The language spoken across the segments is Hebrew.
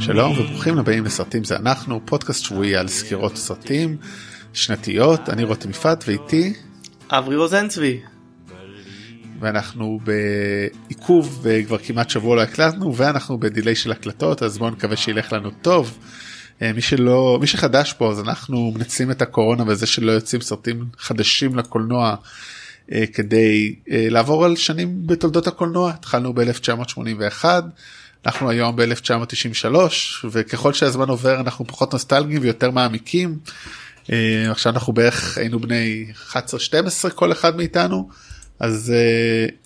שלום וברוכים הבאים לסרטים זה אנחנו, פודקאסט שבועי על סקירות סרטים שנתיות, אני רותם יפעת ואיתי אברי רוזנצבי. ואנחנו בעיכוב וכבר כמעט שבוע לא הקלטנו ואנחנו בדיליי של הקלטות אז בואו נקווה שילך לנו טוב. אה, מי שלא מי שחדש פה אז אנחנו מנצלים את הקורונה וזה שלא יוצאים סרטים חדשים לקולנוע אה, כדי אה, לעבור על שנים בתולדות הקולנוע התחלנו ב-1981 אנחנו היום ב-1993 וככל שהזמן עובר אנחנו פחות נוסטלגיים ויותר מעמיקים. עכשיו אנחנו בערך היינו בני 11-12 כל אחד מאיתנו אז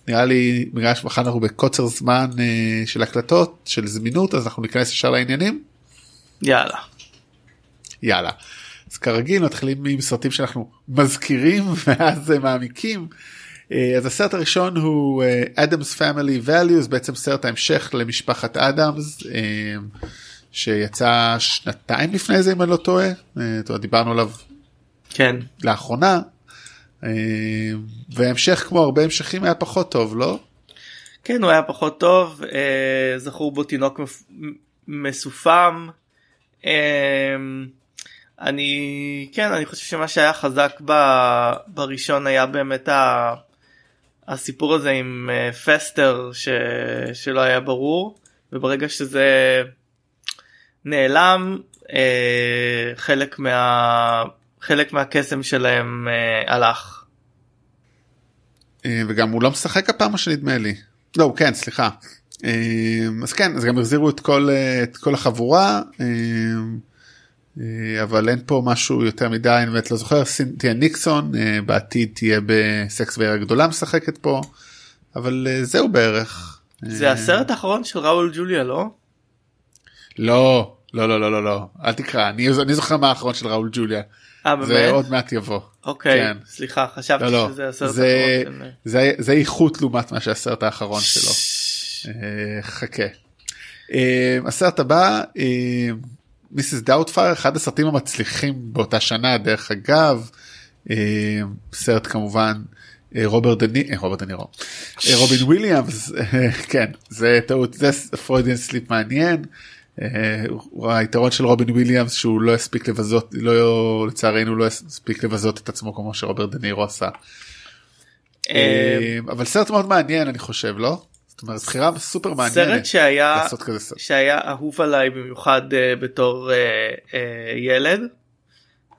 נראה לי בגלל שמחר אנחנו בקוצר זמן של הקלטות של זמינות אז אנחנו ניכנס ישר לעניינים. יאללה. יאללה. אז כרגיל מתחילים עם סרטים שאנחנו מזכירים ואז מעמיקים. אה, אז הסרט הראשון הוא אדמס פמילי values בעצם סרט ההמשך למשפחת אדמס אה, שיצא שנתיים לפני זה אם אני לא טועה אה, דיברנו עליו כן לאחרונה והמשך כמו הרבה המשכים היה פחות טוב לא? כן הוא היה פחות טוב זכור בו תינוק מסופם. אני כן אני חושב שמה שהיה חזק ב, בראשון היה באמת ה, הסיפור הזה עם uh, פסטר ש, שלא היה ברור וברגע שזה נעלם uh, חלק מה חלק מהקסם שלהם uh, הלך. וגם הוא לא משחק הפעם שנדמה לי לא כן סליחה אז כן אז גם החזירו את כל את כל החבורה. אה, אבל אין פה משהו יותר מדי אני באמת לא זוכר סינתיה ניקסון אה, בעתיד תהיה בסקס ואיר הגדולה משחקת פה אבל אה, זהו בערך. זה הסרט האחרון של ראול ג'וליה לא? לא לא לא לא לא לא אל תקרא אני, אני זוכר מה האחרון של ראול ג'וליה. זה עוד מעט יבוא. אוקיי כן. סליחה חשבתי לא, לא. שזה הסרט זה, האחרון. של... זה, זה איכות לעומת מה שהסרט האחרון שלו. חכה. הסרט הבא Mrs. Doubtfire אחד הסרטים המצליחים באותה שנה דרך אגב אה, סרט כמובן אה, רוברט דני אה, רוברט דנירו רובין וויליאמס כן זה טעות זה Freudian slip מעניין היתרון של רובין וויליאמס שהוא לא הספיק לבזות לא לצערנו לא הספיק לבזות את עצמו כמו שרוברט דנירו עשה. אבל סרט מאוד מעניין אני חושב לא? זאת אומרת בחירה סופר מעניינת סרט שהיה שהיה אהוב עליי במיוחד uh, בתור uh, uh, ילד.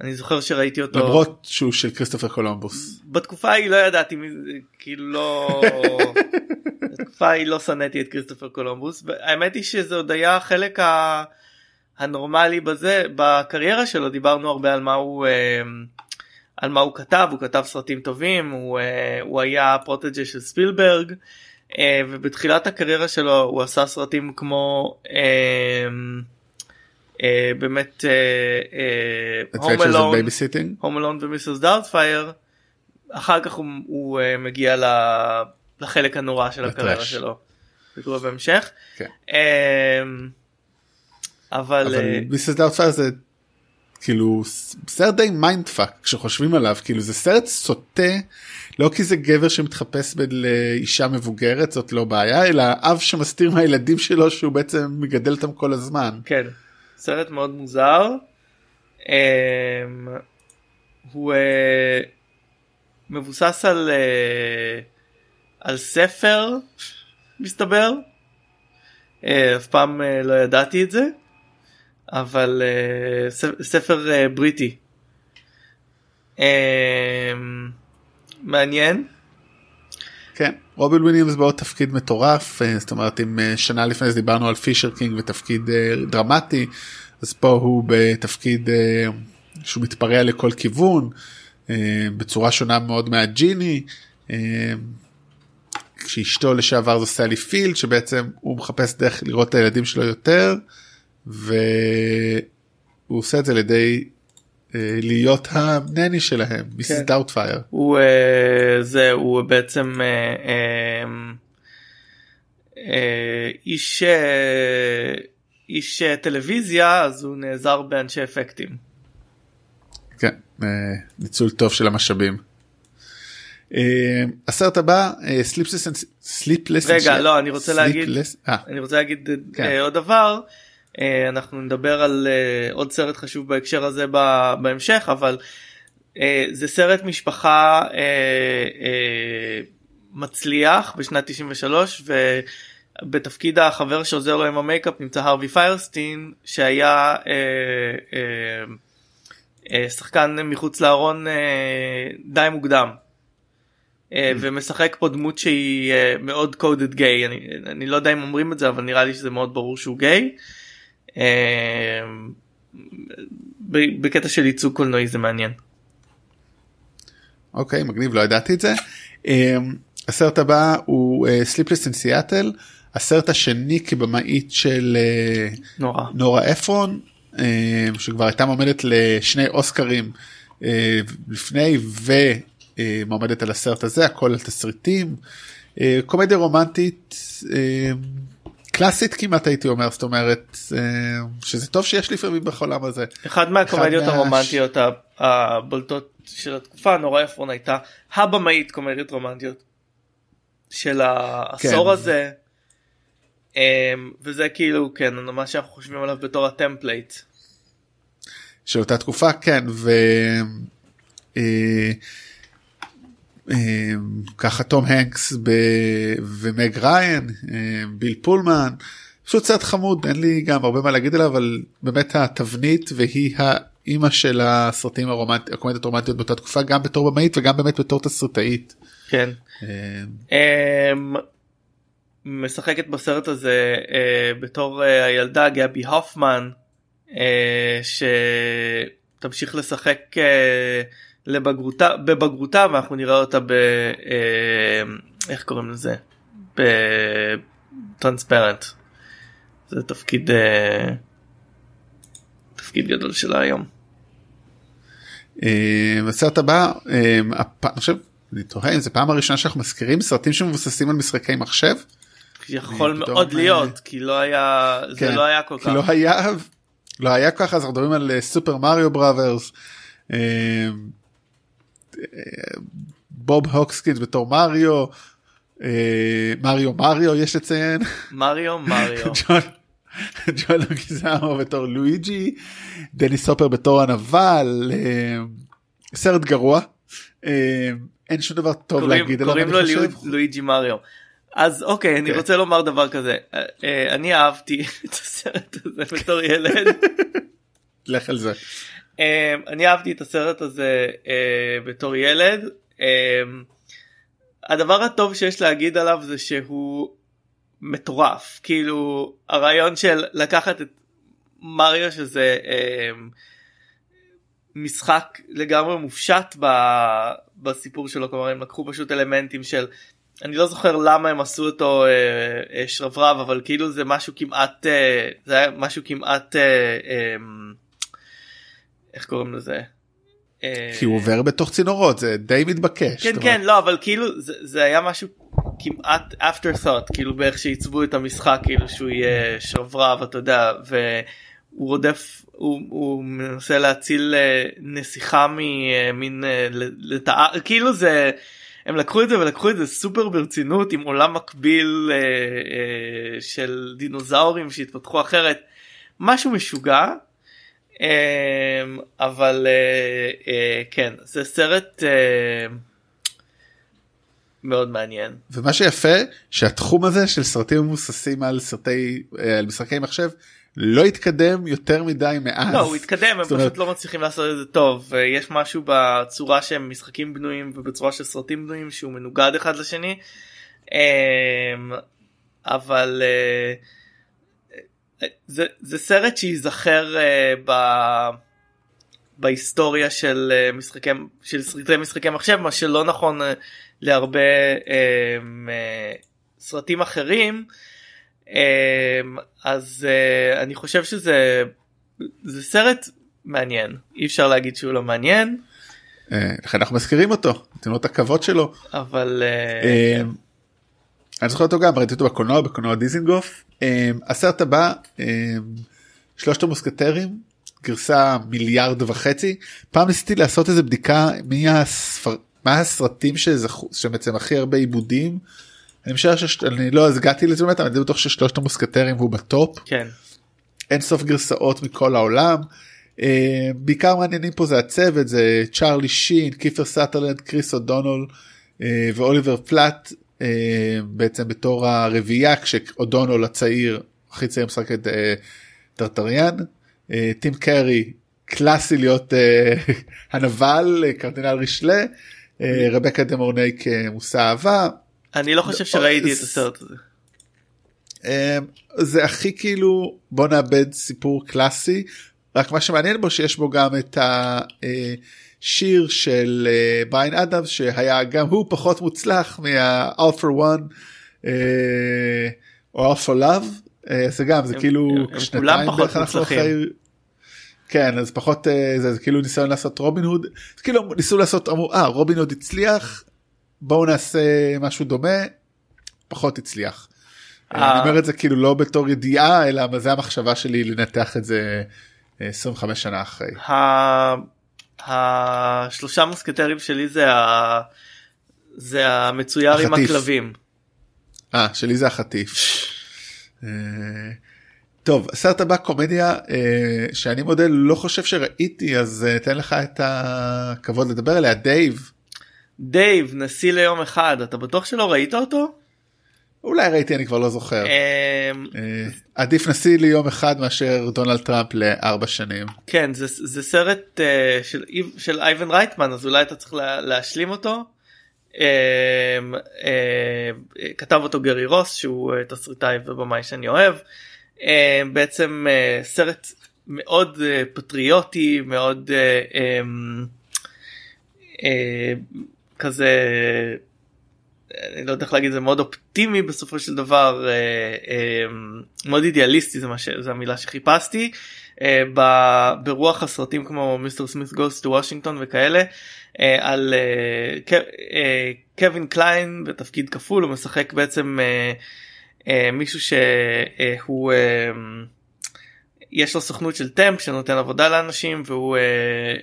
אני זוכר שראיתי אותו למרות שהוא של כריסטופר קולומבוס בתקופה ההיא לא ידעתי כאילו לא בתקופה ההיא לא שנאתי את כריסטופר קולומבוס האמת היא שזה עוד היה החלק ה... הנורמלי בזה בקריירה שלו דיברנו הרבה על מה הוא על מה הוא כתב הוא כתב סרטים טובים הוא, הוא היה פרוטג'ה של ספילברג. Uh, ובתחילת הקריירה שלו הוא עשה סרטים כמו uh, uh, באמת הום אלון ומיסוס דארטפייר אחר כך הוא, הוא מגיע לחלק הנורא של הקריירה שלו. זה קורה בהמשך. כן. Uh, אבל Mrs. Doubtfire זה כאילו סרט די mind fuck כשחושבים עליו כאילו זה סרט סוטה לא כי זה גבר שמתחפש לאישה מבוגרת זאת לא בעיה אלא אב שמסתיר מהילדים שלו שהוא בעצם מגדל אותם כל הזמן. כן סרט מאוד מוזר. אמ, הוא אה, מבוסס על אה, על ספר מסתבר. אה, אף פעם לא ידעתי את זה. אבל ספר בריטי. אמ, מעניין. כן רובין וויליאמס בעוד תפקיד מטורף אה, זאת אומרת אם שנה לפני זה דיברנו על Fisher King ותפקיד דרמטי אז פה הוא בתפקיד שהוא מתפרע לכל כיוון בצורה שונה מאוד מהג'יני. כשאשתו לשעבר זו סלי פילד שבעצם הוא מחפש דרך לראות את הילדים שלו יותר והוא עושה את זה על ידי אה, להיות ה nanny שלהם Mrs. Doubtfire. הוא אה, זה הוא בעצם אה, איש איש טלוויזיה אז הוא נעזר באנשי אפקטים. כן ניצול טוב של המשאבים. הסרט הבא Sleepless רגע לא אני רוצה להגיד. אני רוצה להגיד כן. עוד דבר אנחנו נדבר על עוד סרט חשוב בהקשר הזה בהמשך אבל זה סרט משפחה מצליח בשנת 93 ובתפקיד החבר שעוזר לו עם המייקאפ נמצא הרווי פיירסטין שהיה אה, אה, אה, שחקן מחוץ לארון אה, די מוקדם. אה, mm. ומשחק פה דמות שהיא אה, מאוד קודד גיי אני, אני לא יודע אם אומרים את זה אבל נראה לי שזה מאוד ברור שהוא גיי. אה, בקטע של ייצוג קולנועי זה מעניין. אוקיי מגניב לא ידעתי את זה. הסרט הבא הוא סליפלס אין סיאטל הסרט השני כבמאית של נורה נורה אפרון שכבר הייתה מועמדת לשני אוסקרים לפני ומועמדת על הסרט הזה הכל על תסריטים קומדיה רומנטית קלאסית כמעט הייתי אומר זאת אומרת שזה טוב שיש לפעמים בעולם הזה. אחד מהקומדיות אחד הרומנטיות מה... הבולטות של התקופה נורא אפרון הייתה הבמאית קומדיות רומנטיות של העשור כן. הזה. וזה כאילו כן מה שאנחנו חושבים עליו בתור ה template. של אותה תקופה כן ו... אה, אה, ככה תום הנקס ב... ומג ריין אה, ביל פולמן פשוט סרט חמוד אין לי גם הרבה מה להגיד עליו אבל באמת התבנית והיא האימא של הסרטים הרומנטיים הקומדיות הרומנטיות באותה תקופה גם בתור במאית וגם באמת בתור תסריטאית. כן. משחקת בסרט הזה בתור הילדה גבי הופמן שתמשיך לשחק לבגרותה בבגרותה ואנחנו נראה אותה ב... איך קוראים לזה? בטרנספרנט. זה תפקיד תפקיד גדול שלה היום. בסרט הבא אני חושב אני תוהה אם זה פעם הראשונה שאנחנו מזכירים סרטים שמבוססים על משחקי מחשב. יכול מאוד להיות כי לא היה זה כן, לא היה כל כך. לא היה לא היה ככה אז אנחנו מדברים על סופר מריו בראברס. בוב הוקסקינס בתור מריו. מריו מריו יש לציין. מריו מריו. ג'ון גיזאמו בתור לואיג'י. דני סופר בתור הנבל. סרט גרוע. אין שום דבר טוב קוראים, להגיד עליו. קוראים לו לואיג'י מריו. אז אוקיי אני כן. רוצה לומר דבר כזה אה, אה, אני אהבתי את הסרט הזה בתור ילד. לך על זה. אה, אני אהבתי את הסרט הזה בתור ילד. הדבר הטוב שיש להגיד עליו זה שהוא מטורף כאילו הרעיון של לקחת את מריו שזה משחק לגמרי מופשט בסיפור שלו כלומר הם לקחו פשוט אלמנטים של אני לא זוכר למה הם עשו אותו אה, אה, שרברב אבל כאילו זה משהו כמעט אה, זה היה משהו כמעט אה, אה, איך קוראים לזה. אה, כי הוא עובר בתוך צינורות זה די מתבקש. כן כן לא אבל כאילו זה, זה היה משהו כמעט after thought כאילו באיך שעיצבו את המשחק כאילו שהוא יהיה שרברב אתה יודע והוא רודף הוא, הוא מנסה להציל אה, נסיכה ממין אה, לתא כאילו זה. הם לקחו את זה ולקחו את זה סופר ברצינות עם עולם מקביל של דינוזאורים שהתפתחו אחרת משהו משוגע אבל אה, אה, כן זה סרט אה, מאוד מעניין. ומה שיפה שהתחום הזה של סרטים מבוססים על סרטי על משחקי מחשב לא התקדם יותר מדי מאז. לא הוא התקדם הם פשוט אומרת... לא מצליחים לעשות את זה טוב. יש משהו בצורה שהם משחקים בנויים ובצורה של סרטים בנויים שהוא מנוגד אחד לשני. אמ, אבל זה, זה סרט שייזכר אה, ב... בהיסטוריה של אה, משחקי של סרטי משחקי מחשב מה שלא נכון להרבה אמ, סרטים אחרים. אמ, אז uh, אני חושב שזה זה סרט מעניין אי אפשר להגיד שהוא לא מעניין. לכן אנחנו מזכירים אותו נותנים לו את הכבוד שלו אבל uh, כן. אני זוכר אותו גם ראיתי אותו בקולנוע בקולנוע דיזינגוף הסרט הבא שלושת המוסקטרים גרסה מיליארד וחצי פעם ניסיתי לעשות איזה בדיקה מי הספר מה הסרטים שזכו שבעצם הכי הרבה עיבודים. אני משער שאני לא אז הגעתי לזה באמת אני בטוח ששלושת המוסקטרים הוא ב top כן אין סוף גרסאות מכל העולם. אה, בעיקר מעניינים פה זה הצוות זה צ'ארלי שין קיפר סאטרלנד קריס אודונול אה, ואוליבר פלאט בעצם בתור הרביעייה כשאודונול הצעיר הכי צעיר משחק את אה, ד'ארטניאן אה, טים קרי קלאסי להיות אה, הנבל אה, קרדינל רישלה אה, רבקה דה מורני כמושא אהבה. אני לא חושב שראיתי את הסרט הזה. אה, זה הכי כאילו בוא נאבד סיפור קלאסי רק מה שמעניין בו שיש בו גם את השיר של אה, בריין אדמס שהיה גם הוא פחות מוצלח מה-all for one אה, או all for love אה, זה גם זה הם- כאילו הם- שנתיים כולם פחות בערך אנחנו מוצלחים. אחרי- כן אז פחות אה, זה, זה כאילו ניסיון לעשות רובין הוד כאילו ניסו לעשות אמרו אה רובין הוד הצליח בואו נעשה משהו דומה פחות הצליח. אה. אני אומר את זה כאילו לא בתור ידיעה אלא זה המחשבה שלי לנתח את זה אה, 25 שנה אחרי. השלושה מוסקטרים שלי זה ה... זה המצויר עם החטיף. הכלבים. אה שלי זה החטיף. אה, טוב הסרט הבא קומדיה אה, שאני מודה לא חושב שראיתי אז אה, אתן לך את הכבוד לדבר עליה דייב. דייב נשיא ליום אחד אתה בטוח שלא ראית אותו? אולי ראיתי אני כבר לא זוכר. אמ, אה, עדיף נשיא ליום אחד מאשר דונלד טראמפ לארבע שנים. כן זה, זה סרט אה, של, של אייבן רייטמן אז אולי אתה צריך לה, להשלים אותו. אמ, אה, כתב אותו גרי רוס שהוא אה, תסריטאי ובמאי שאני אוהב. אה, בעצם אה, סרט מאוד אה, פטריוטי מאוד אה, אמ, אה, כזה אני לא יודע איך להגיד זה מאוד אופטימי בסופו של דבר אה, אה, מאוד אידיאליסטי זה מה ש... זה המילה שחיפשתי אה, ברוח הסרטים כמו מיסטר סמית גוסט טו וושינגטון וכאלה על קווין קליין בתפקיד כפול הוא משחק בעצם מישהו שהוא יש לו סוכנות של טמפ שנותן עבודה לאנשים והוא אה,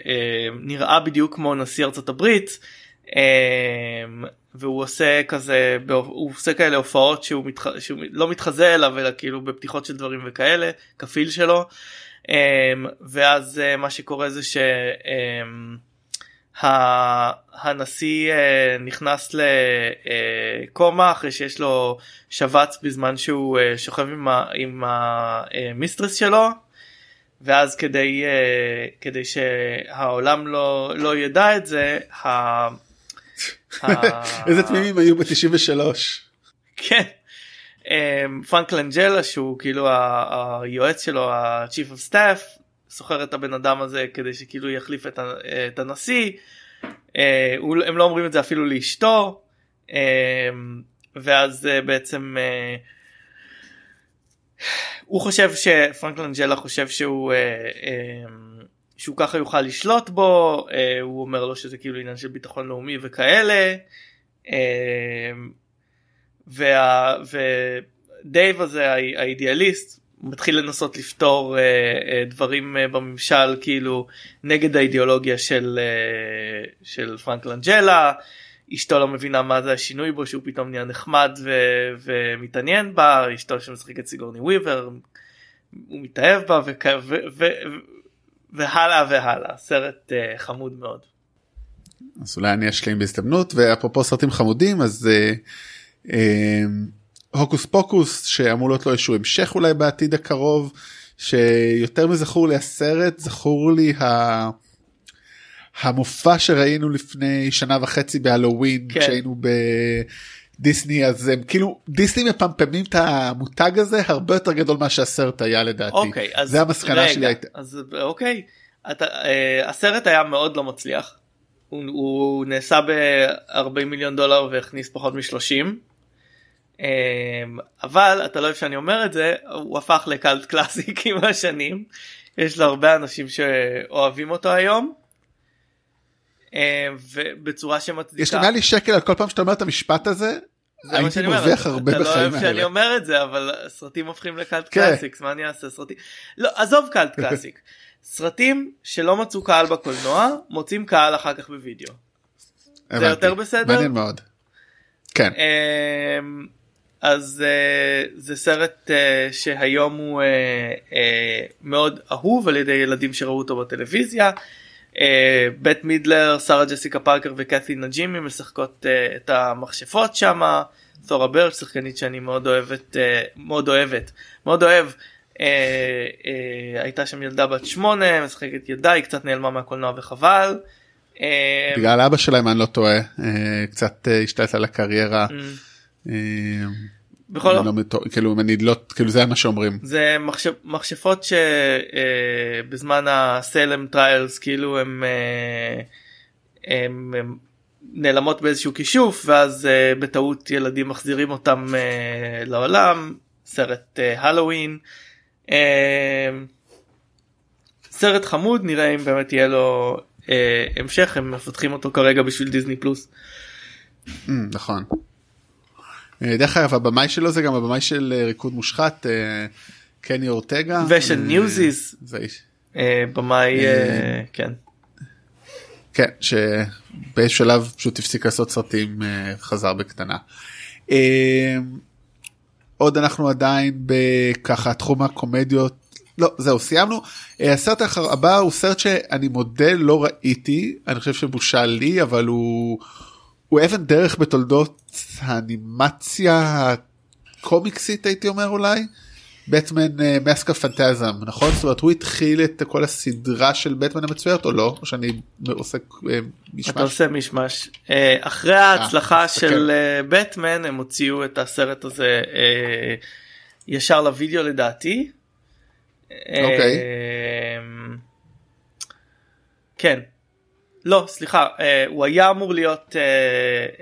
אה, נראה בדיוק כמו נשיא ארצות הברית. אה, והוא עושה כזה הוא עושה כאלה הופעות שהוא, מתח... שהוא לא מתחזה אליו אלא כאילו בפתיחות של דברים וכאלה כפיל שלו um, ואז uh, מה שקורה זה שהנשיא uh, נכנס לקומה אחרי שיש לו שבץ בזמן שהוא שוכב עם. עם המיסטרס שלו ואז כדי כדי שהעולם לא לא ידע את זה. ה- איזה תמימים היו ב-93. כן. אמ, פרנק לנג'לה שהוא כאילו היועץ שלו ה-chief of staff סוחר את הבן אדם הזה כדי שכאילו יחליף את, הנשיא. אה, הם לא אומרים את זה אפילו לאשתו. אמ, ואז אה, בעצם אה, הוא חושב שפרנק לנג'לה חושב שהוא אה, אמ, שהוא ככה יוכל לשלוט בו אה, הוא אומר לו שזה כאילו עניין של ביטחון לאומי וכאלה. אמ, וה, ודייב הזה האי- האידיאליסט מתחיל לנסות לפתור אה, אה, דברים אה, בממשל כאילו נגד האידיאולוגיה של, אה, של פרנק לנג'לה. אשתו לא מבינה מה זה השינוי בו שהוא פתאום נהיה נחמד ו, ומתעניין בה אשתו שמשחקת סיגורני וויבר הוא מתאהב בה וכ, ו, ו, והלאה והלאה סרט אה, חמוד מאוד. אז אולי אני אשלים בהזדמנות ואפרופו סרטים חמודים אז אה, אה, הוקוס פוקוס שאמור להיות לו איזשהו המשך אולי בעתיד הקרוב שיותר מזכור לי הסרט זכור לי ה... המופע שראינו לפני שנה וחצי בהלואוין כן. כשהיינו בדיסני אז הם כאילו דיסני מפמפמים את המותג הזה הרבה יותר גדול מה שהסרט היה לדעתי. אוקיי אז זה המסקנה רגע, שלי הייתה. אז אוקיי אתה, אה, הסרט היה מאוד לא מצליח הוא, הוא נעשה ב-40 מיליון דולר והכניס פחות מ-30 אה, אבל אתה לא אוהב שאני אומר את זה הוא הפך לקלט קלאסיק עם השנים יש לו הרבה אנשים שאוהבים אותו היום. אה, ובצורה שמצדיקה. יש לי שקל על כל פעם שאתה אומר את המשפט הזה הייתי מרוויח הרבה אתה לא בחיים אוהב שאני האלה. אומר את זה אבל סרטים הופכים ל cult כן. classics מה אני אעשה סרטים לא עזוב cult classic סרטים שלא מצאו קהל בקולנוע מוצאים קהל אחר כך בווידאו. זה יותר בסדר? מעניין מאוד. כן. אמ, אז אה, זה סרט שהיום הוא מאוד אהוב על ידי ילדים שראו אותו בטלוויזיה. Uh, בית מידלר, שרה ג'סיקה פארקר וקת'י נג'ימי משחקות אה, את המכשפות שם. תורה ברץ' שחקנית שאני מאוד אוהבת אה, מאוד אוהבת מאוד אוהב. הייתה שם ילדה בת שמונה משחקת ילדה היא קצת נעלמה מהקולנוע וחבל. בגלל אבא שלה אם אני לא טועה אה, קצת אה, השתלט על הקריירה. אממ. בכל לא כאילו אם אני לא כאילו זה מה שאומרים זה מחשב, מכשפות שבזמן ה Salem trials כאילו הם, הם, הם נעלמות באיזשהו כישוף ואז בטעות ילדים מחזירים אותם לעולם סרט הלואוין. סרט חמוד נראה אם באמת יהיה לו המשך הם מפתחים אותו כרגע בשביל דיסני פלוס. נכון. אה, דרך אגב הבמאי שלו זה גם הבמאי של אה, ריקוד מושחת אה, קני אורטגה ושל Newsies במאי כן. כן שבאיזשהו שלב פשוט הפסיק לעשות סרטים חזר בקטנה. עוד אנחנו עדיין בככה תחום הקומדיות לא זהו סיימנו הסרט הבא הוא סרט שאני מודה לא ראיתי אני חושב שבושה לי אבל הוא. הוא אבן דרך בתולדות האנימציה הקומיקסית הייתי אומר אולי. בטמן מסקה פנטזם נכון זאת אומרת הוא התחיל את כל הסדרה של בטמן המצוירת או לא או שאני עושה אה, משמש. אתה עושה משמש אה, אחרי ההצלחה אה, של בטמן הם הוציאו את הסרט הזה ישר לוידאו לדעתי. אוקיי. כן לא סליחה אה, הוא היה אמור להיות אה,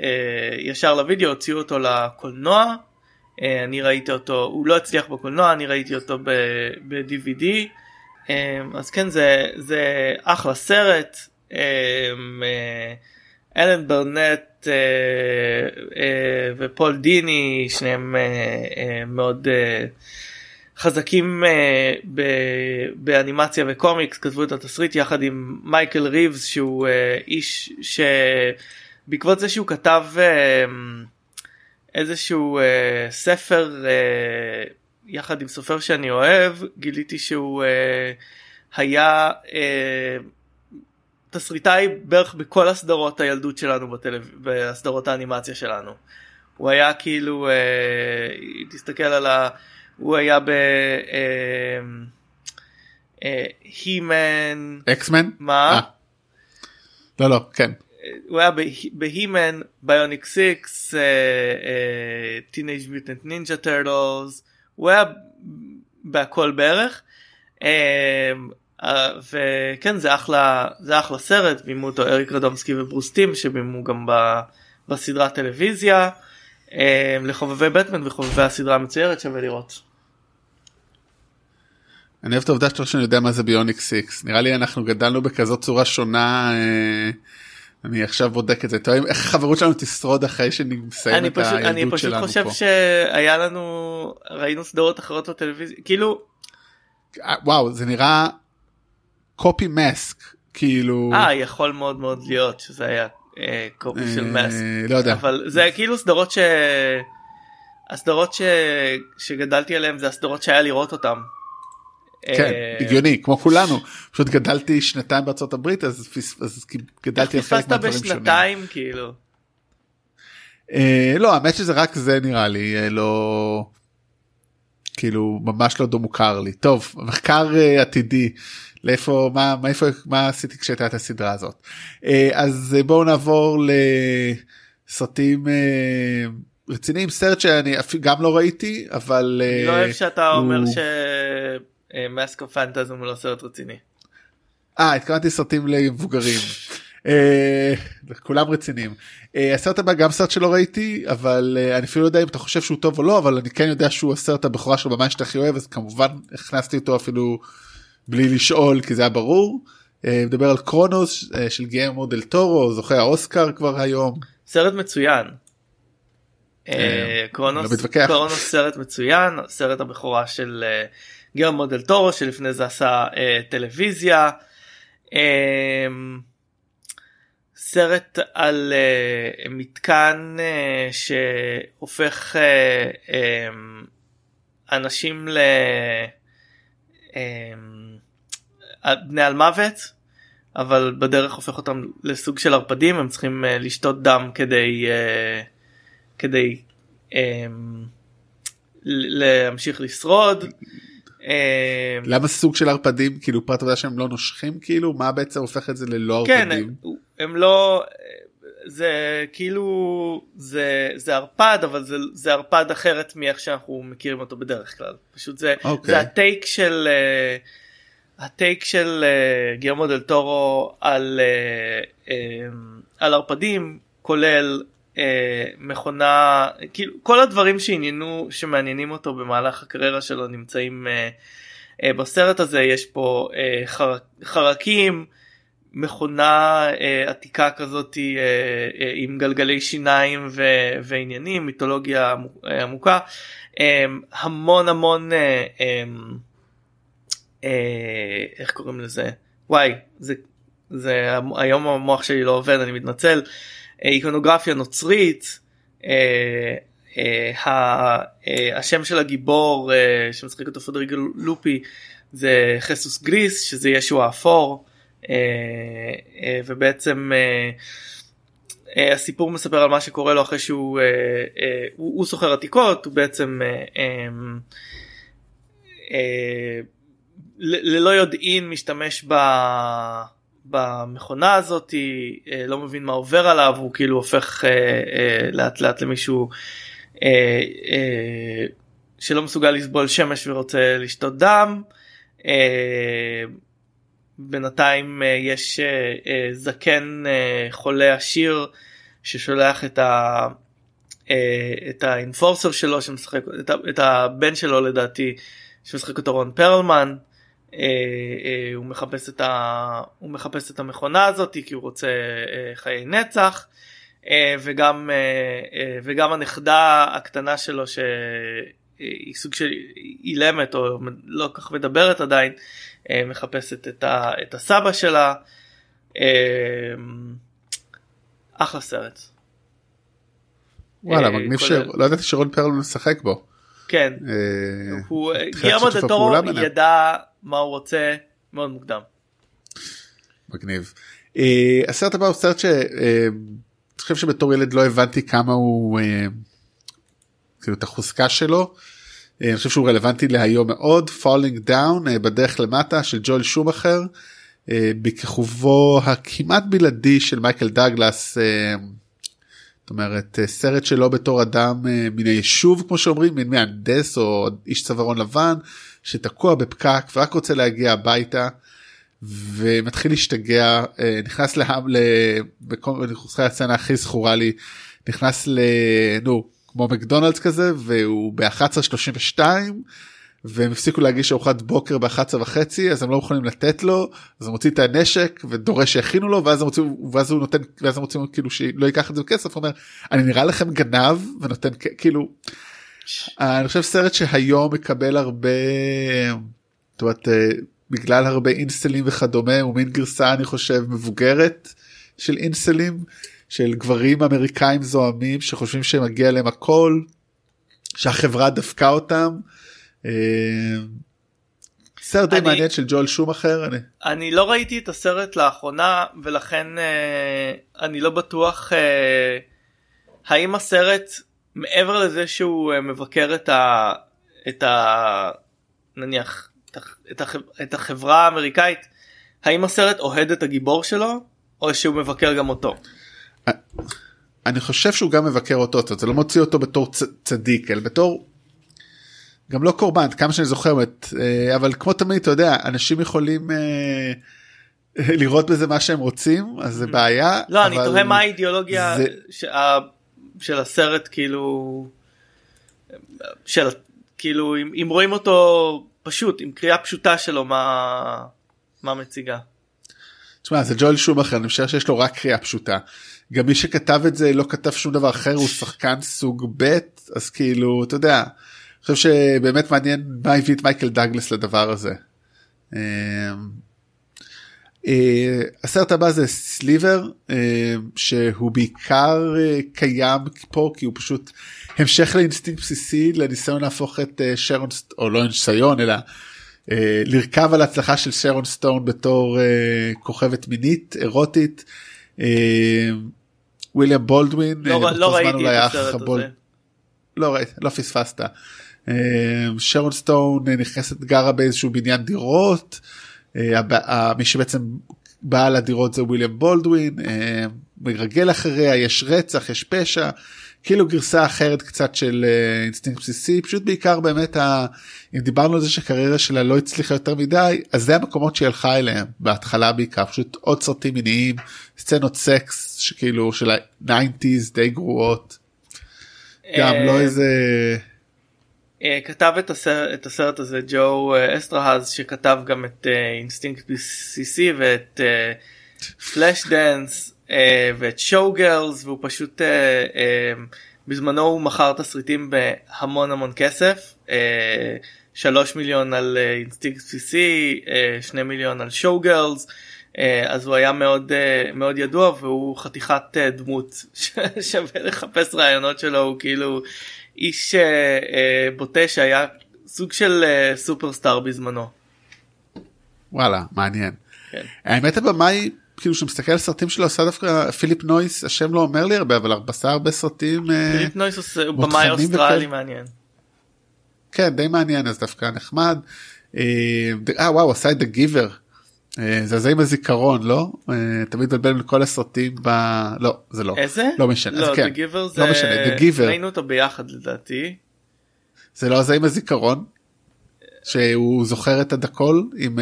אה, ישר לוידאו הוציאו אותו לקולנוע אה, אני ראיתי אותו הוא לא הצליח בקולנוע אני ראיתי אותו ב-DVD אה, אז כן זה זה אחלה סרט אה, אה, אלן ברנט אה, אה, ופול דיני שניהם אה, אה, מאוד אה, חזקים uh, באנימציה וקומיקס כתבו את התסריט יחד עם מייקל ריבס שהוא uh, איש שבעקבות זה שהוא כתב uh, איזשהו uh, ספר uh, יחד עם סופר שאני אוהב גיליתי שהוא uh, היה uh, תסריטאי בערך בכל הסדרות הילדות שלנו בטלו... בסדרות האנימציה שלנו. הוא היה כאילו uh, תסתכל על ה... הוא היה ב... הימן. אקסמן? מה? אה. לא לא כן. הוא היה ב He-Man, Bionic Six, Teenage Mutant Ninja Turtles, הוא היה בהכל בערך. אה, וכן זה אחלה זה אחלה סרט בימו אותו אריק רדומסקי וברוס טים שבימו גם בסדרת טלוויזיה. אמ, לחובבי בטמן וחובבי הסדרה המצוירת שווה לראות. אני אוהב את העובדה שאתה שאני יודע מה זה ביוניק 6 נראה לי אנחנו גדלנו בכזאת צורה שונה אה, אני עכשיו בודק את זה טוב, איך החברות שלנו תשרוד אחרי שנסיים את הילדות שלנו פה. אני פשוט חושב שהיה לנו ראינו סדרות אחרות בטלוויזיה כאילו אה, וואו זה נראה קופי מסק כאילו אה יכול מאוד מאוד להיות שזה היה אה, קופי של. אה, לא יודע. אבל זה כאילו סדרות ש... הסדרות ש... שגדלתי עליהן זה הסדרות שהיה לראות אותן. כן, אה, הגיוני כמו כולנו פשוט גדלתי שנתיים בארצות הברית אז, אז גדלתי על חלק מהדברים שונים. בשנתיים כאילו. לא האמת שזה רק זה נראה לי לא כאילו ממש לא מוכר לי טוב מחקר עתידי לאיפה מה מה איפה מה עשיתי כשהייתה את הסדרה הזאת אה, אז אה, בואו נעבור לסרטים אה, רציניים סרט שאני גם לא ראיתי אבל אני לא אוהב שאתה. אומר שמאסקו פנטזם הוא לא סרט רציני. אה התכוונתי סרטים למבוגרים. כולם רציניים. הסרט הבא גם סרט שלא ראיתי אבל אני אפילו לא יודע אם אתה חושב שהוא טוב או לא אבל אני כן יודע שהוא הסרט הבכורה שלו ממש שאתה הכי אוהב אז כמובן הכנסתי אותו אפילו בלי לשאול כי זה היה ברור. אה, מדבר על קרונוס אה, של גיימו דל טורו זוכה האוסקר כבר היום. סרט מצוין. אה, קרונוס, לא קרונוס סרט מצוין סרט הבכורה של גיימו דל טורו שלפני זה עשה טלוויזיה. סרט על uh, מתקן uh, שהופך uh, um, אנשים ל... בני על מוות אבל בדרך הופך אותם לסוג של ערפדים הם צריכים uh, לשתות דם כדי uh, כדי um, להמשיך לשרוד. למה סוג של ערפדים כאילו פרט עבודה שהם לא נושכים כאילו מה בעצם הופך את זה ללא כן, ערפדים? הם, הם לא זה כאילו זה זה ערפד אבל זה זה ערפד אחרת מאיך שאנחנו מכירים אותו בדרך כלל פשוט זה אוקיי. זה הטייק של uh, הטייק של uh, גיאומו דל טורו על uh, um, על ערפדים כולל uh, מכונה כאילו כל הדברים שעניינו שמעניינים אותו במהלך הקריירה שלו נמצאים uh, uh, בסרט הזה יש פה uh, חר, חרקים. מכונה אה, עתיקה כזאת אה, אה, עם גלגלי שיניים ו, ועניינים מיתולוגיה אה, עמוקה. אה, המון המון אה, אה, אה, איך קוראים לזה? וואי זה זה היום המוח שלי לא עובד אני מתנצל. אה, איקונוגרפיה נוצרית אה, אה, אה, השם של הגיבור אה, שמשחק אותו פדריגו לופי זה חסוס גריס שזה ישו האפור. אה, אה, ובעצם אה, הסיפור מספר על מה שקורה לו אחרי שהוא הוא, סוחר עתיקות הוא בעצם ללא יודעין משתמש ב... במכונה הזאת לא מבין מה עובר עליו הוא כאילו הופך לאט לאט למישהו שלא מסוגל לסבול שמש ורוצה לשתות דם. בינתיים אה, יש אה, אה, זקן חולה עשיר ששולח את ה... את האינפורסר שלו שמשחק את, את הבן שלו לדעתי שמשחק אותו רון פרלמן הוא מחפש את ה... הוא מחפש את המכונה הזאת כי הוא רוצה חיי נצח. וגם וגם הנכדה הקטנה שלו שהיא סוג של אילמת או לא כך מדברת עדיין מחפשת את, ה, את הסבא שלה. אה, אחלה סרט. וואלה, אה, מגניב ש... לא ידעתי שרון פרל משחק בו. כן. הוא גרמו דה טורו ידע מה הוא רוצה מאוד מוקדם. מגניב. הסרט הבא הוא סרט שאני חושב שבתור ילד לא הבנתי כמה הוא כאילו את החוזקה שלו. אה, אני חושב שהוא רלוונטי להיום מאוד falling down אה, בדרך למטה של ג'ול שומאחר אה, בכיכובו הכמעט בלעדי של מייקל דאגלס. זאת אומרת סרט שלו בתור אדם מן היישוב כמו שאומרים מין מהנדס או איש צווארון לבן שתקוע בפקק ורק רוצה להגיע הביתה ומתחיל להשתגע נכנס להם בכל הסצנה הכי זכורה לי נכנס ל... נו כמו מקדונלדס כזה והוא ב-11:32 והם הפסיקו להגיש ארוחת בוקר ב-11 וחצי אז הם לא יכולים לתת לו אז הוא מוציא את הנשק ודורש שיכינו לו ואז הם רוצים ואז הוא נותן ואז הם רוצים כאילו שלא ייקח את זה בכסף אומר אני נראה לכם גנב ונותן כאילו. אני חושב סרט שהיום מקבל הרבה. זאת אומרת, אה, בגלל הרבה אינסטלים וכדומה הוא מין גרסה אני חושב מבוגרת של אינסטלים של גברים אמריקאים זועמים שחושבים שמגיע להם הכל, שהחברה דפקה אותם. אה, סרט די מעניין של ג'ואל שום אחר. אני... אני לא ראיתי את הסרט לאחרונה ולכן אה, אני לא בטוח אה, האם הסרט מעבר לזה שהוא מבקר את ה... את ה... נניח את, הח... את החברה האמריקאית האם הסרט אוהד את הגיבור שלו או שהוא מבקר גם אותו. אני חושב שהוא גם מבקר אותו זה לא מוציא אותו בתור צ, צדיק אלא בתור גם לא קורבן כמה שאני זוכר את אה, אבל כמו תמיד אתה יודע אנשים יכולים אה, לראות בזה מה שהם רוצים אז זה בעיה. לא אני תוהה מה האידיאולוגיה זה... שה, של הסרט כאילו של כאילו אם, אם רואים אותו פשוט עם קריאה פשוטה שלו מה מה מציגה. תשמע זה ג'ואל שומאחר אני חושב שיש לו רק קריאה פשוטה גם מי שכתב את זה לא כתב שום דבר אחר הוא שחקן סוג ב' אז כאילו אתה יודע. אני חושב שבאמת מעניין מה הביא את מייקל דאגלס לדבר הזה. אמ, אה, הסרט הבא זה סליבר אה, שהוא בעיקר אה, קיים פה כי הוא פשוט המשך לאינסטינקט בסיסי לניסיון להפוך את שרון או לא ניסיון אלא לרכב על הצלחה של שרון סטון בתור כוכבת מינית אירוטית. וויליאם בולדווין לא, אה, לא זמן ראיתי את הסרט הזה. לא ראית, לא פספסת. אה, שרון סטון אה, נכנסת גרה באיזשהו בניין דירות, מי שבעצם בעל הדירות זה וויליאם בולדווין, מרגל אחריה, יש רצח, יש פשע, כאילו גרסה אחרת קצת של אה, אינסטינקט בסיסי, פשוט בעיקר באמת, ה... אם דיברנו על זה שהקריירה שלה לא הצליחה יותר מדי, אז זה המקומות שהיא הלכה אליהם, בהתחלה בעיקר, פשוט עוד סרטים מיניים, סצנות סקס, שכאילו של ה-90's די גרועות. גם אה, לא איזה אה, כתב את הסרט, את הסרט הזה ג'ו אה, אסטרהז שכתב גם את אה, אינסטינקט בסיסי ואת Flashdance ואת Showgirls והוא פשוט אה, אה, בזמנו הוא מכר תסריטים בהמון המון כסף. אה, שלוש מיליון על אה, אינסטינקט בסיסי, אה, שני מיליון על Showgirls. אז הוא היה מאוד אה, מאוד ידוע והוא חתיכת אה, דמות שווה לחפש רעיונות שלו הוא כאילו איש אה, אה, בוטה שהיה סוג של אה, סופרסטאר בזמנו. וואלה מעניין. כן. האמת הבמאי כאילו שמסתכל על סרטים שלו עושה דווקא פיליפ נויס השם לא אומר לי הרבה אבל עשה הרבה סרטים אה, פיליפ נויס עושה- הוא במאי אוסטרלי. מעניין. כן די מעניין אז דווקא נחמד. אה אה, וואו עשה את The Giver. אה, זה זה עם הזיכרון לא תמיד מבלבל בין כל הסרטים ב... לא זה לא איזה? לא משנה לא, כן The Giver זה... לא משנה The Giver ראינו אותו ביחד לדעתי. זה לא זה עם הזיכרון שהוא זוכר את הדקול עם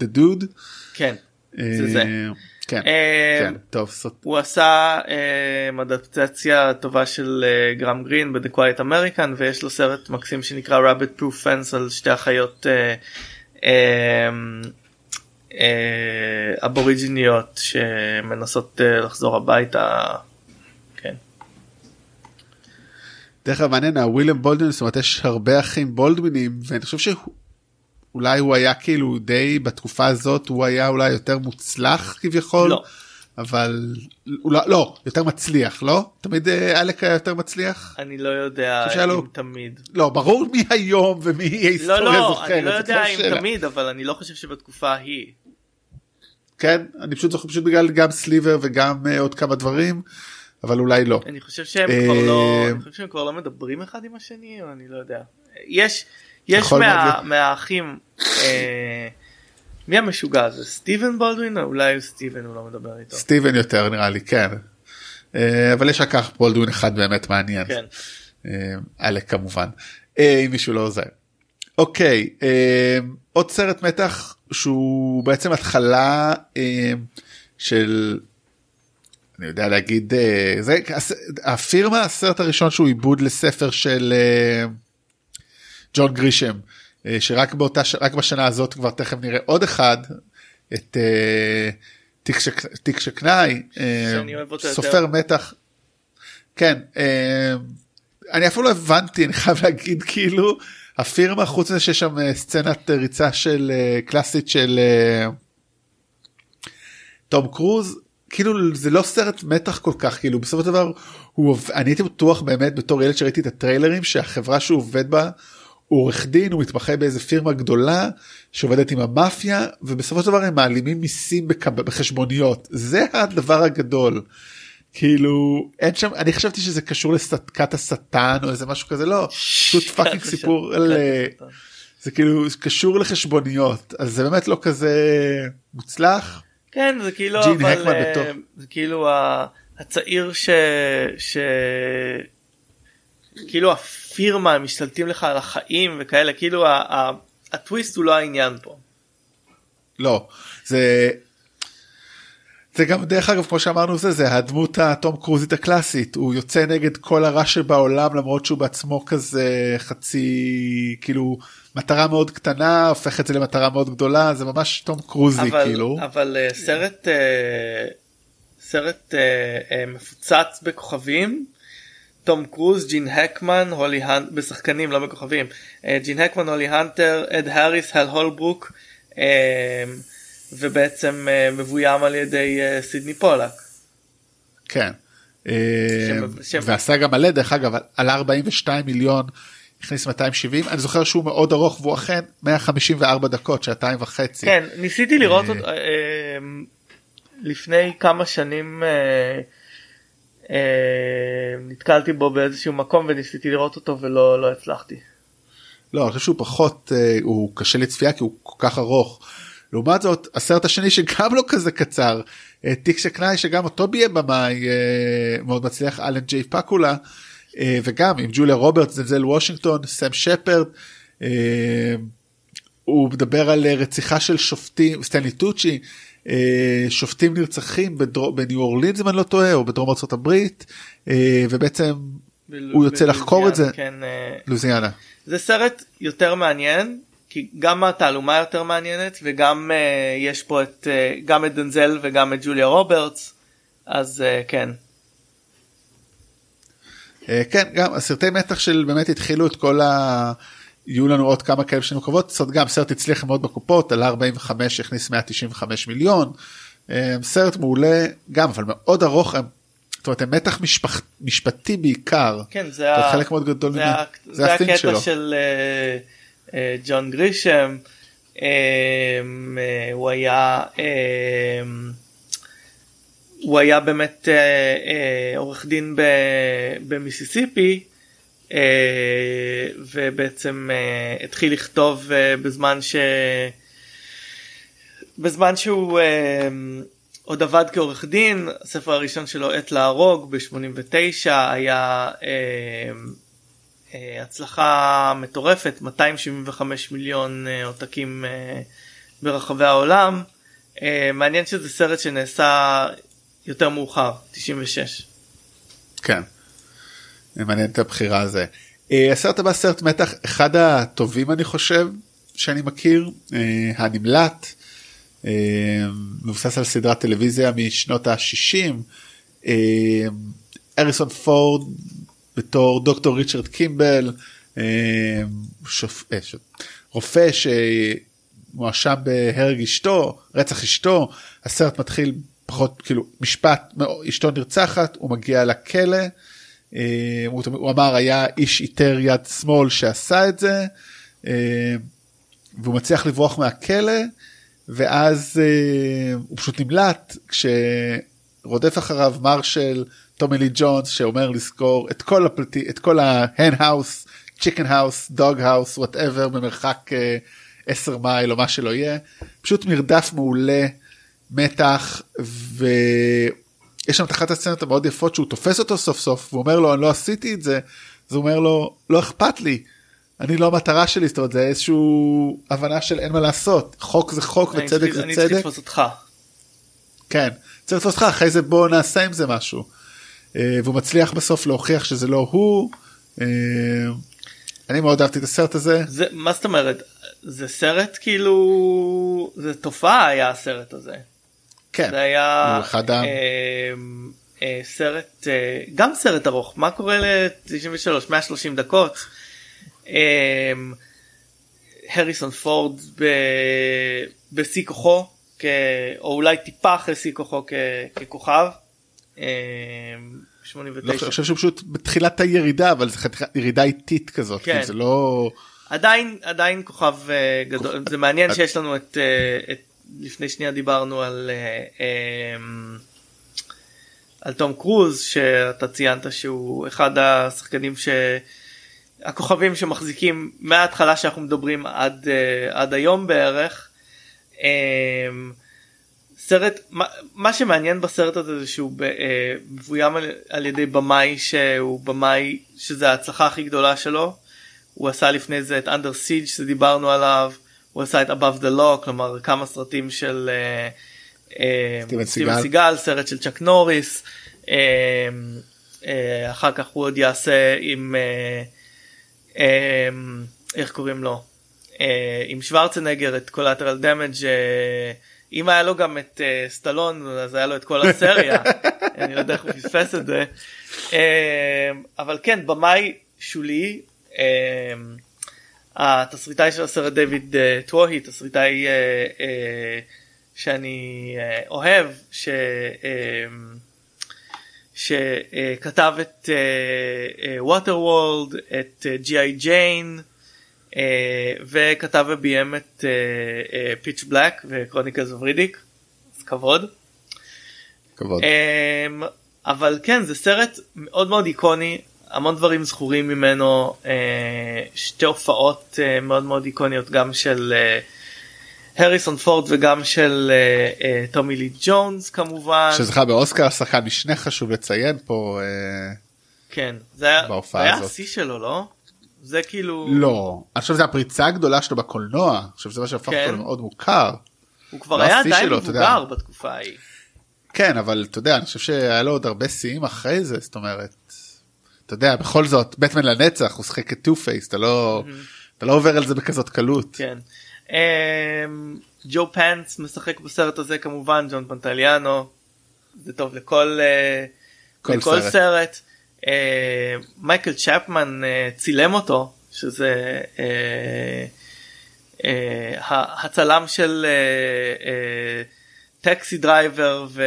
The Dude. כן. אה, זה זה. כן אה, כן טוב הוא עשה אה, אדפטציה טובה של אה, גרם גרין ב-The Quiet American ויש לו סרט מקסים שנקרא Rabbit Proof Fence על שתי אחיות אה, אה, אה, אבוריג'יניות שמנסות אה, לחזור הביתה. כן. דרך אגב מעניין הוויליאם בולדווין זאת אומרת יש הרבה אחים בולדווינים ואני חושב שאולי הוא היה כאילו די בתקופה הזאת הוא היה אולי יותר מוצלח כביכול לא. אבל הוא לא, לא יותר מצליח לא תמיד אה, אלק היה יותר מצליח אני לא יודע שהיה לו- אם תמיד. לא ברור מי היום ומי לא ההיסטוריה לא זוכרת אני לא זאת יודע אם שאלה. תמיד אבל אני לא חושב שבתקופה ההיא. כן אני פשוט זוכר פשוט בגלל גם סליבר וגם אה, עוד כמה דברים אבל אולי לא אני חושב שהם אה, כבר לא אני חושב שהם כבר לא מדברים אחד עם השני אני לא יודע יש יש מה. מהאחים אה, מי המשוגע הזה סטיבן בולדווין או אולי סטיבן הוא לא מדבר איתו סטיבן יותר נראה לי כן אה, אבל יש רק בולדווין אחד באמת מעניין. כן אה, אלק כמובן אה, אם מישהו לא עוזר. אוקיי אה, עוד סרט מתח שהוא בעצם התחלה אה, של אני יודע להגיד אה, זה הפירמה הסרט הראשון שהוא עיבוד לספר של אה, ג'ון גרישם אה, שרק באותה רק בשנה הזאת כבר תכף נראה עוד אחד את אה, תיק שק- תיק שקנאי אה. סופר מתח. כן אני אפילו לא הבנתי אני חייב להגיד כאילו הפירמה חוץ מזה שיש שם סצנת ריצה של קלאסית של תום קרוז כאילו זה לא סרט מתח כל כך כאילו בסופו של דבר הוא אני הייתי בטוח באמת בתור ילד שראיתי את הטריילרים שהחברה שהוא עובד בה הוא עורך דין הוא מתמחה באיזה פירמה גדולה שעובדת עם המאפיה ובסופו של דבר הם מעלימים מיסים בחשבוניות זה הדבר הגדול. כאילו אין שם אני חשבתי שזה קשור לסתקת השטן או איזה משהו כזה לא פשוט פאקינג כן, סיפור כן, על כן. זה כאילו קשור לחשבוניות אז זה באמת לא כזה מוצלח כן זה כאילו ג'ין אבל הקמן אה, בתור. זה כאילו הצעיר ש... ש... כאילו הפירמה הם משתלטים לך על החיים וכאלה כאילו הטוויסט הוא לא העניין פה. לא. זה זה גם דרך אגב כמו שאמרנו זה זה הדמות התום קרוזית הקלאסית. הוא יוצא נגד כל הרע שבעולם למרות שהוא בעצמו כזה חצי כאילו מטרה מאוד קטנה הופך את זה למטרה מאוד גדולה. זה ממש תום קרוזי אבל, כאילו. אבל אה, סרט אה, סרט אה, מפוצץ בכוכבים תום קרוז ג'ין הקמן הולי הנטר בשחקנים לא בכוכבים אה, ג'ין הקמן הולי הנטר אד האריס הל הולברוק אה, ובעצם אה, מבוים על ידי סידני פולק. כן. ועשה גם מלא דרך אגב על 42 מיליון הכניס 270 אני זוכר שהוא מאוד ארוך והוא אכן 154 דקות שעתיים וחצי. כן, ניסיתי לראות אותו לפני כמה שנים נתקלתי בו באיזשהו מקום וניסיתי לראות אותו ולא לא הצלחתי. לא, אני חושב שהוא פחות, אה, הוא קשה לצפייה כי הוא כל כך ארוך. לעומת זאת, הסרט השני שגם לא כזה קצר, אה, תיק שקנאי שגם אותו ביים במאי אה, מאוד מצליח, אלן ג'יי פקולה, אה, וגם עם ג'וליה רוברטס, זנזל וושינגטון, סם שפרד. אה, הוא מדבר על אה, רציחה של שופטים, סטנלי טוצ'י, אה, שופטים נרצחים בניו אורלינס אם אני לא טועה, או בדרום ארצות הברית, אה, ובעצם הוא יוצא לחקור את זה. כן, אה, לוזיאנה. זה סרט יותר מעניין כי גם התעלומה יותר מעניינת וגם uh, יש פה את uh, גם את דנזל וגם את ג'וליה רוברטס אז uh, כן אה, כן גם הסרטי מתח של באמת התחילו את כל ה... יהיו לנו עוד כמה כאלה שנים קרובות זאת גם סרט הצליח מאוד בקופות עלה 45 הכניס 195 מיליון. אה, סרט מעולה גם אבל מאוד ארוך. הם- זאת אומרת הם מתח משפח, משפטי בעיקר. כן זה, אומרת, חלק מאוד גדול זה, ממנו. ה- זה זה הקטע שלו. של אה, אה, ג'ון גרישם. אה, אה, הוא היה אה, הוא היה באמת אה, אה, עורך דין ב- במיסיסיפי. אה, ובעצם אה, התחיל לכתוב אה, בזמן ש... בזמן שהוא אה, עוד עבד כעורך דין, הספר הראשון שלו עת להרוג ב-89 היה אה, אה, הצלחה מטורפת, 275 מיליון אה, עותקים אה, ברחבי העולם. אה, מעניין שזה סרט שנעשה יותר מאוחר, 96. כן. מעניין את הבחירה הזה. אה, הסרט הבא סרט מתח אחד הטובים אני חושב שאני מכיר אה, הנמלט אה, מבוסס על סדרת טלוויזיה משנות ה-60 אריסון פורד בתור דוקטור ריצ'רד קימבל שופ... רופא שמואשם בהרג אשתו רצח אשתו הסרט מתחיל פחות כאילו משפט אשתו נרצחת הוא מגיע לכלא. אה, הוא, אמר היה איש איתר יד שמאל שעשה את זה אה, והוא מצליח לברוח מהכלא ואז אה, הוא פשוט נמלט כשרודף אחריו מרשל טומי לי ג'ונס שאומר לזכור את כל הפלטי את כל ההן האוס chicken house dog house whatever במרחק אה, 10 מייל או מה שלא יהיה. פשוט מרדף מעולה מתח ויש שם את אחת הסצנות המאוד יפות שהוא תופס אותו סוף סוף והוא אומר לו אני לא עשיתי את זה. אז הוא אומר לו לא אכפת לי. אני לא המטרה שלי. זאת אומרת זה איזשהו הבנה של אין מה לעשות. חוק זה חוק וצדק זה אני צריך צדק. לתפוס אותך. כן צריך לתפוס אותך אחרי זה בוא נעשה עם זה משהו. אה, והוא מצליח בסוף להוכיח שזה לא הוא. אה, אני מאוד אהבתי את הסרט הזה. זה, מה זאת אומרת? זה סרט כאילו... זה תופעה היה הסרט הזה. כן זה היה אחד אה, אה, סרט אה, גם סרט ארוך מה קורה ל-93 130 דקות. אה, הריסון פורד ב- בשיא כוחו כ- או אולי טיפה אחרי שיא כוחו כ- ככוכב. אה, 89. לא, אני חושב שהוא פשוט בתחילת הירידה אבל זה ירידה איטית כזאת כן. זה לא עדיין עדיין כוכב אה, גדול זה מעניין אה. שיש לנו את, אה, את לפני שנייה דיברנו על אה, אה, על תום קרוז שאתה ציינת שהוא אחד השחקנים שהכוכבים שמחזיקים מההתחלה שאנחנו מדברים עד אה, עד היום בערך. אה, סרט מה, מה שמעניין בסרט הזה זה שהוא מבוים על, על ידי במאי שהוא במאי שזה ההצלחה הכי גדולה שלו. הוא עשה לפני זה את אנדר סיג' שדיברנו עליו, הוא עשה את Above the Law, כלומר כמה סרטים של אה, אה, סטיבן סיגל. סיגל, סרט של צ'אק נוריס, אה, אחר כך הוא עוד יעשה עם, איך קוראים לו, עם שוורצנגר את קולטרל דמג' אם היה לו גם את סטלון אז היה לו את כל הסריה, אני לא יודע איך הוא פספס את זה, אבל כן במאי שולי. אמ, התסריטאי של הסרט דיוויד אה, טרוהי תסריטאי אה, אה, שאני אוהב ש... שכתב את Waterworld את G.I. Jane וכתב וביים את Pitch Black ו Chronicles of Riddick אז כבוד. כבוד. אבל כן זה סרט מאוד מאוד איקוני המון דברים זכורים ממנו שתי הופעות מאוד מאוד איקוניות גם של. הריסון פורד וגם של טומי לי ג'ונס כמובן. שזכה באוסקר שחקן משנה חשוב לציין פה. כן זה היה, היה השיא שלו לא? זה כאילו לא אני חושב שזה הפריצה הגדולה שלו בקולנוע אני חושב שזה מה שהפך כן. אותו למאוד מוכר. הוא כבר לא היה עדיין מבוגר בתקופה ההיא. כן אבל אתה יודע אני חושב שהיה לו עוד הרבה שיאים אחרי זה זאת אומרת. אתה יודע בכל זאת בטמן לנצח הוא שחק את טו פייס אתה לא אתה לא עובר על זה בכזאת קלות. כן. אמ, ג'ו פנס משחק בסרט הזה כמובן ג'ון פנטליאנו זה טוב לכל אה, כל לכל סרט, סרט. אה, מייקל צ'פמן אה, צילם אותו שזה הצלם של Taxi Driver ו...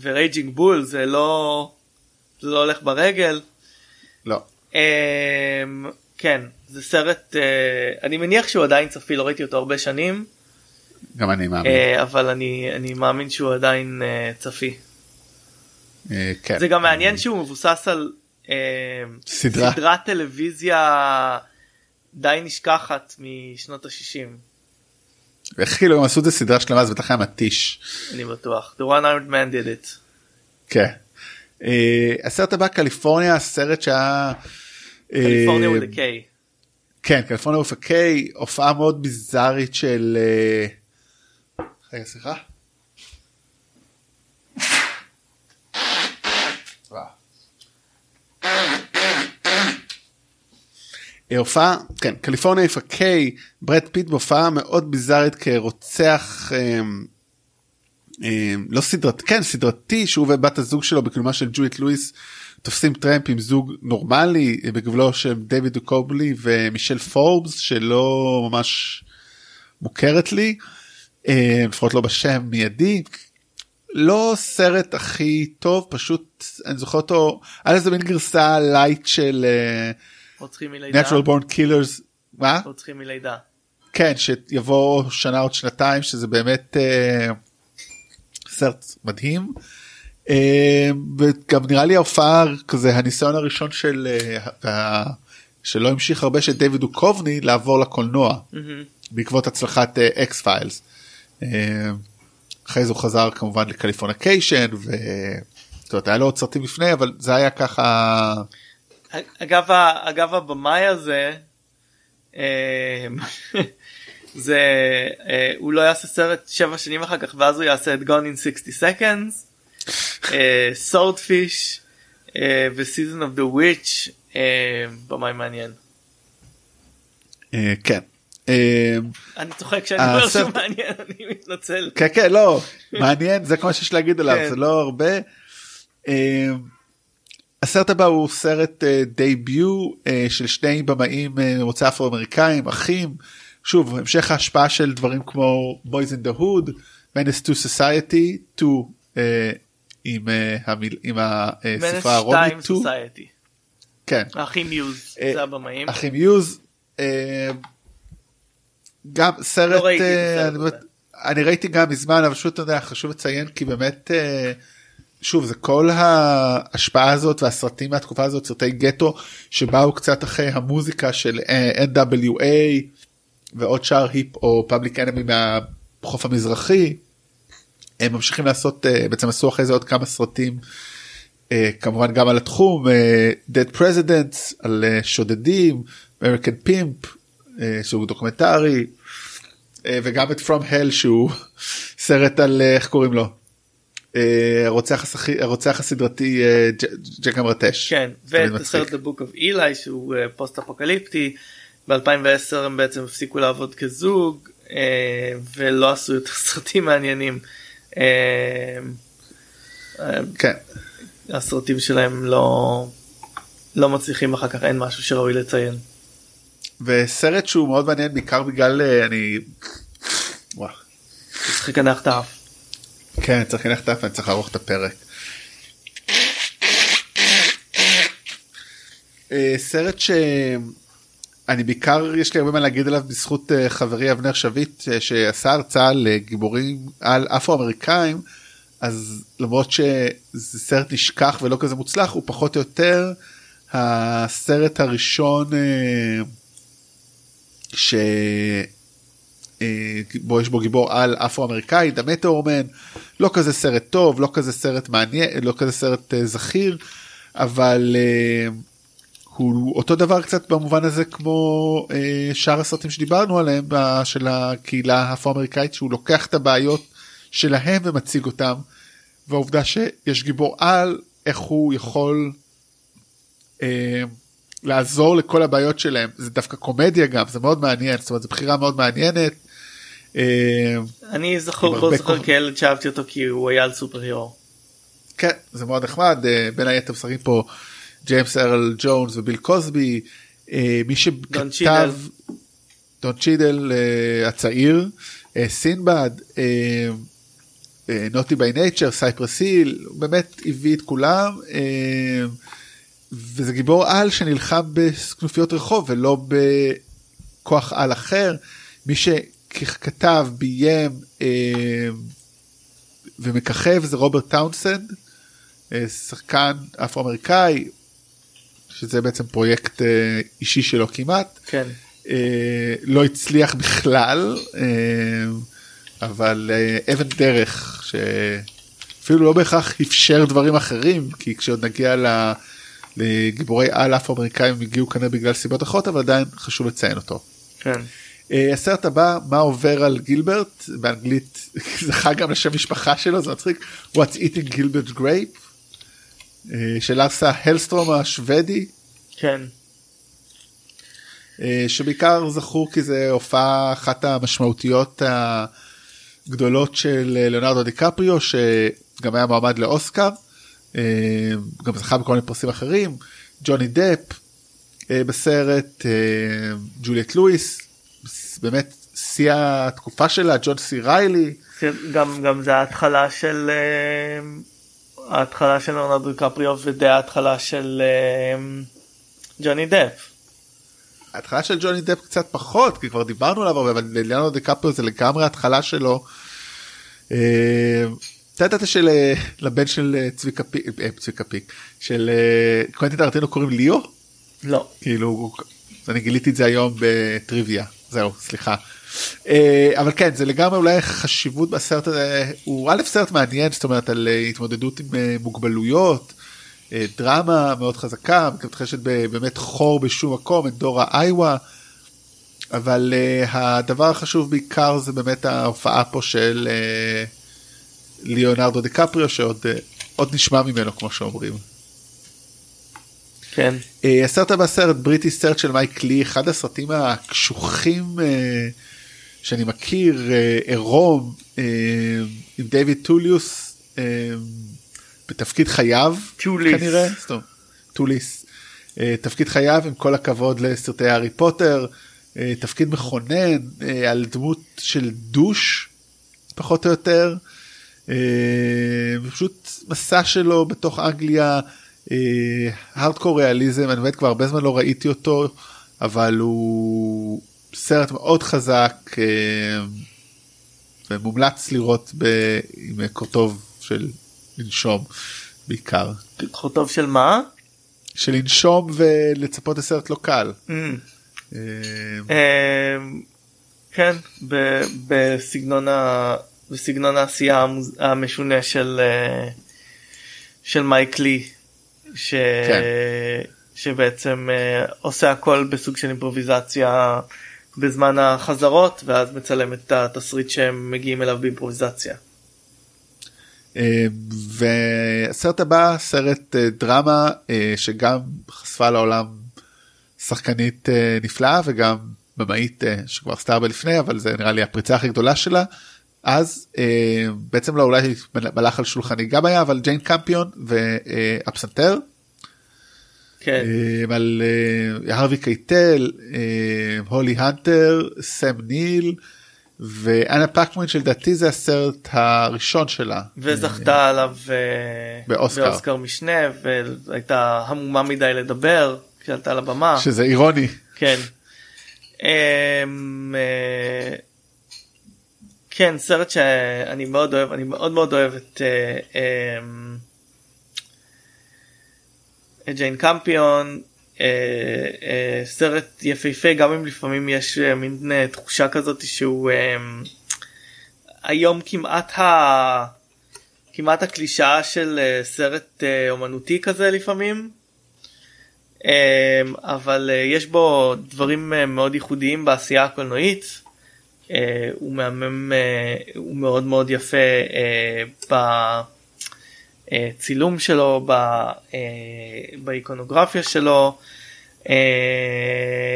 ורייג'ינג Bull זה לא זה לא הולך ברגל. לא. כן זה סרט uh, אני מניח שהוא עדיין צפי לא ראיתי אותו הרבה שנים. גם אני מאמין. Uh, אבל אני אני מאמין שהוא עדיין uh, צפי. Uh, כן. זה גם מעניין שהוא מבוסס על uh, סדרה. סדרת טלוויזיה די נשכחת משנות ה-60. איך כאילו הם עשו את הסדרה שלמה אז בטח היה מתיש. אני בטוח. The one armed man did it. כן. Uh, הסרט הבא קליפורניה הסרט שהיה. קליפורניה with a K. כן, קליפורניה with a K, הופעה מאוד ביזארית של... אה, רגע, סליחה. הופעה, כן, קליפורניה K, ברד פיט בהופעה מאוד ביזארית כרוצח, אה, אה, לא סדרת, כן, סדרתי, שהוא ובת הזוג שלו בגילומה של ג'ולייט לואיס. תופסים טרמפ עם זוג נורמלי בגילומו של דיוויד דוכובני ומישל פורבס שלא ממש מוכרת לי אה, לפחות לא בשם מיידי. לא סרט הכי טוב פשוט אני זוכר אותו על איזה מין גרסה לייט של אה, רוצחים מלידה. natural born killers. מה? רוצחים מלידה. כן שיבוא שנה עוד שנתיים שזה באמת uh, סרט מדהים. אה, וגם נראה לי ההופעה כזה הניסיון הראשון של אה, שלא המשיך הרבה של דיוויד דוכובני לעבור לקולנוע בעקבות הצלחת X אה, Files. אחרי זה הוא חזר כמובן ל Californication והיה לו עוד סרטים לפני אבל זה היה ככה. אגב אגב הבמאי הזה זה הוא לא יעשה סרט שבע שנים אחר כך ואז הוא יעשה את גון אין 60 seconds סורדפיש וסיזון אוף דה וויץ' במאי מעניין. אה, כן. אה, אני צוחק כשאני אומר שהוא מעניין אני מתנצל. כן כן לא מעניין זה כמו שיש להגיד עליו כן. זה לא הרבה. אה, הסרט הבא הוא סרט דייביו של שני במאים ממוצא אפרו אמריקאים אחים שוב המשך ההשפעה של דברים כמו boys in the hood menace to society to עם, uh, המיל, עם הספרה הרומית 2. כן. אחים יוז, uh, זה הבמאים. אחים יוז. Uh, גם סרט, לא ראיתי uh, אני, אני ראיתי גם מזמן אבל פשוט אתה יודע חשוב לציין כי באמת uh, שוב זה כל ההשפעה הזאת והסרטים מהתקופה הזאת סרטי גטו שבאו קצת אחרי המוזיקה של NWA ועוד שאר היפ הופ Public Enemy מהחוף המזרחי הם ממשיכים לעשות uh, בעצם עשו אחרי זה עוד כמה סרטים uh, כמובן גם על התחום Dead Presidents על שודדים American Pimp שהוא דוקומנטרי וגם את From Hell שהוא סרט על איך קוראים לו. הרוצח, השח... הרוצח הסדרתי ג'ק אמרטש. כן, ואת הסרט The Book of Eli שהוא פוסט אפוקליפטי. ב-2010 הם בעצם הפסיקו לעבוד כזוג ולא עשו יותר סרטים מעניינים. כן. הסרטים שלהם לא לא מצליחים אחר כך אין משהו שראוי לציין. וסרט שהוא מאוד מעניין בעיקר בגלל אה, אני וואו. צריך לקנח את האף. כן צריך ללכת אף אני צריך לערוך את הפרק. אה, סרט שאני בעיקר יש לי הרבה מה להגיד עליו בזכות אה, חברי אבנר שביט אה, שעשה הרצאה לגיבורים על אפרו אמריקאים אז למרות שזה סרט נשכח ולא כזה מוצלח הוא פחות או יותר הסרט הראשון ש... בו יש בו גיבור על אפרו אמריקאי דמטאורמן לא כזה סרט טוב לא כזה סרט מעניין לא כזה סרט זכיר אבל הוא אותו דבר קצת במובן הזה כמו אה, שאר הסרטים שדיברנו עליהם של הקהילה האפרו-אמריקאית שהוא לוקח את הבעיות שלהם ומציג אותם והעובדה שיש גיבור על איך הוא יכול אה, לעזור לכל הבעיות שלהם זה דווקא קומדיה גם זה מאוד מעניין זאת אומרת זו בחירה מאוד מעניינת. אה, אני זכור לא זוכר כילד שאהבתי אותו כי הוא היה על סופר הירו. כן זה מאוד נחמד אה, בין היתר משחקים פה. ג'יימס ארל ג'ונס וביל קוסבי אה, מי שכתב דון צ'ידל הצעיר סינבד Naughty by Nature Cypress Hill באמת הביא את כולם וזה גיבור על שנלחם בכנופיות רחוב ולא בכוח על אחר מי שכתב ביים ומככב זה רוברט טאונסנד שחקן אפרו-אמריקאי שזה בעצם פרויקט אה, אישי שלו כמעט. כן. אה, לא הצליח בכלל, אה, אבל אבן דרך שאפילו לא בהכרח אפשר דברים אחרים, כי כשעוד נגיע לגיבורי על אף אמריקאים הגיעו כנראה בגלל סיבות אחרות, אבל עדיין חשוב לציין אותו. כן. הסרט הבא מה עובר על גילברט באנגלית זכה גם לשם משפחה שלו זה מצחיק What's eating Gilbert Grape אה, של ארסה הלסטרום השוודי. כן. אה, שבעיקר זכור כי זה הופעה אחת המשמעותיות הגדולות של ליאונרדו דיקפריו שגם היה מועמד לאוסקר. אה, גם זכה בכל מיני פרסים אחרים. ג'וני דפ בסרט, ג'וליאט לואיס, באמת שיא התקופה שלה, ג'ון סי ריילי. גם, גם זה ההתחלה של ההתחלה של ליאונרדו דיקפריו ודי ההתחלה של uh, ג'וני דפ. ההתחלה של ג'וני דפ קצת פחות כי כבר דיברנו עליו הרבה אבל ליאונרדו דיקפריו זה לגמרי ההתחלה שלו. אתה ידעת שלבן של צביקה פיק, אה, צביקה פיק של קוונטין טרנטינו קוראים ליאו? לא. כאילו אני גיליתי את זה היום בטריוויה זהו סליחה. אה, אבל כן זה לגמרי אולי חשיבות בסרט הזה הוא א' סרט מעניין זאת אומרת על אה, התמודדות עם אה, מוגבלויות דרמה מאוד חזקה מתרחשת באמת חור בשום מקום את דור האיווה. אבל הדבר החשוב בעיקר זה באמת ההופעה פה של ליאונרדו דקפריו שעוד עוד נשמע ממנו כמו שאומרים. כן. הסרט הבא סרט בריטי סרט של מייק לי אחד הסרטים הקשוחים. שאני מכיר אה, עירום אה, עם דיוויד טוליוס אה, בתפקיד חייו טוליס. כנראה טוליס תפקיד חייו עם כל הכבוד לסרטי הארי פוטר תפקיד מכונן על דמות של douche פחות או יותר פשוט מסע שלו בתוך אנגליה הארדקור ריאליזם אני באמת כבר הרבה זמן לא ראיתי אותו אבל הוא סרט מאוד חזק אה, ומומלץ לראות ב... עם קורטוב של לנשום בעיקר. קורטוב של מה? של לנשום ולצפות לסרט לא קל. Mm. אה, אה, כן בסגנון ה... בסגנון העשייה המשונה של של מייק לי. ש... כן. שבעצם עושה הכל בסוג של אימפרוביזציה בזמן החזרות ואז מצלם את התסריט שהם מגיעים אליו באימפרוביזציה. אה, והסרט הבא סרט אה, דרמה אה, שגם חשפה לעולם שחקנית נפלאה וגם במאית שכבר עשתה הרבה לפני אבל זה נראה לי הפריצה הכי גדולה שלה. אז בעצם לא אולי מלאך על שולחני גם היה אבל ג'יין קמפיון ואפסנתר כן. אה, על אה, הרווי קייטל, אה, הולי הנטר, סם ניל, ואנה פקמן שלדעתי זה הסרט הראשון שלה. וזכתה עליו אה, באוסקר. באוסקר משנה והייתה המומה מדי לדבר כשעלתה לבמה. שזה אירוני. כן. אמ, כן סרט שאני מאוד אוהב אני מאוד מאוד אוהב את אה, אמ, ג'יין קמפיון אה, אה, סרט יפהפה גם אם לפעמים יש מין תחושה כזאת שהוא אה, היום כמעט ה... כמעט הקלישאה של סרט אומנותי כזה לפעמים. אה, אבל יש בו דברים מאוד ייחודיים בעשייה הקולנועית. אה, הוא מהמם, אה, הוא מאוד מאוד יפה אה, בצילום שלו, באיקונוגרפיה שלו.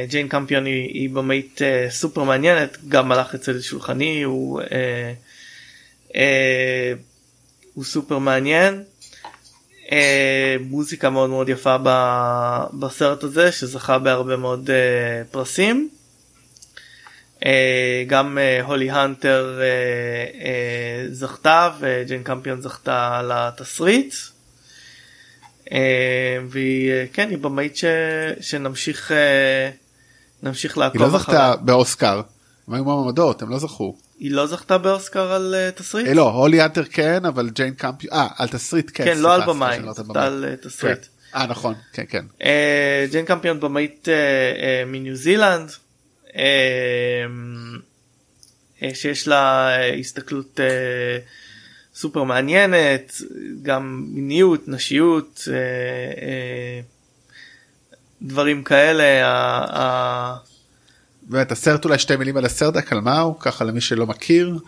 ג'יין קמפיון היא, היא במאית סופר מעניינת, גם מלאך אצל שולחני, הוא, הוא סופר מעניין. אה, מוזיקה מאוד מאוד יפה בסרט הזה שזכה בהרבה מאוד אה, פרסים. אה, גם אה, הולי הנטר אה, זכתה וג'יין קמפיון זכתה על התסריט. והיא כן היא במאית ש, שנמשיך נמשיך היא לעקוב לא אחריה. זכתה באוסקר. הם היו מועמדות הם לא זכו. היא לא זכתה באוסקר על אה, תסריט? לא הולי אנטר כן אבל ג'יין קמפיון אה על תסריט כן. כן, לא על במאי, שאני לא זכתה על אה, תסריט. כן. אה נכון כן כן. ג'יין קמפיון במאית מניו זילנד שיש לה אה, הסתכלות אה, סופר מעניינת גם מיניות נשיות אה, אה, דברים כאלה. באמת הסרט אולי שתי מילים על הסרט על מה הוא ככה למי שלא מכיר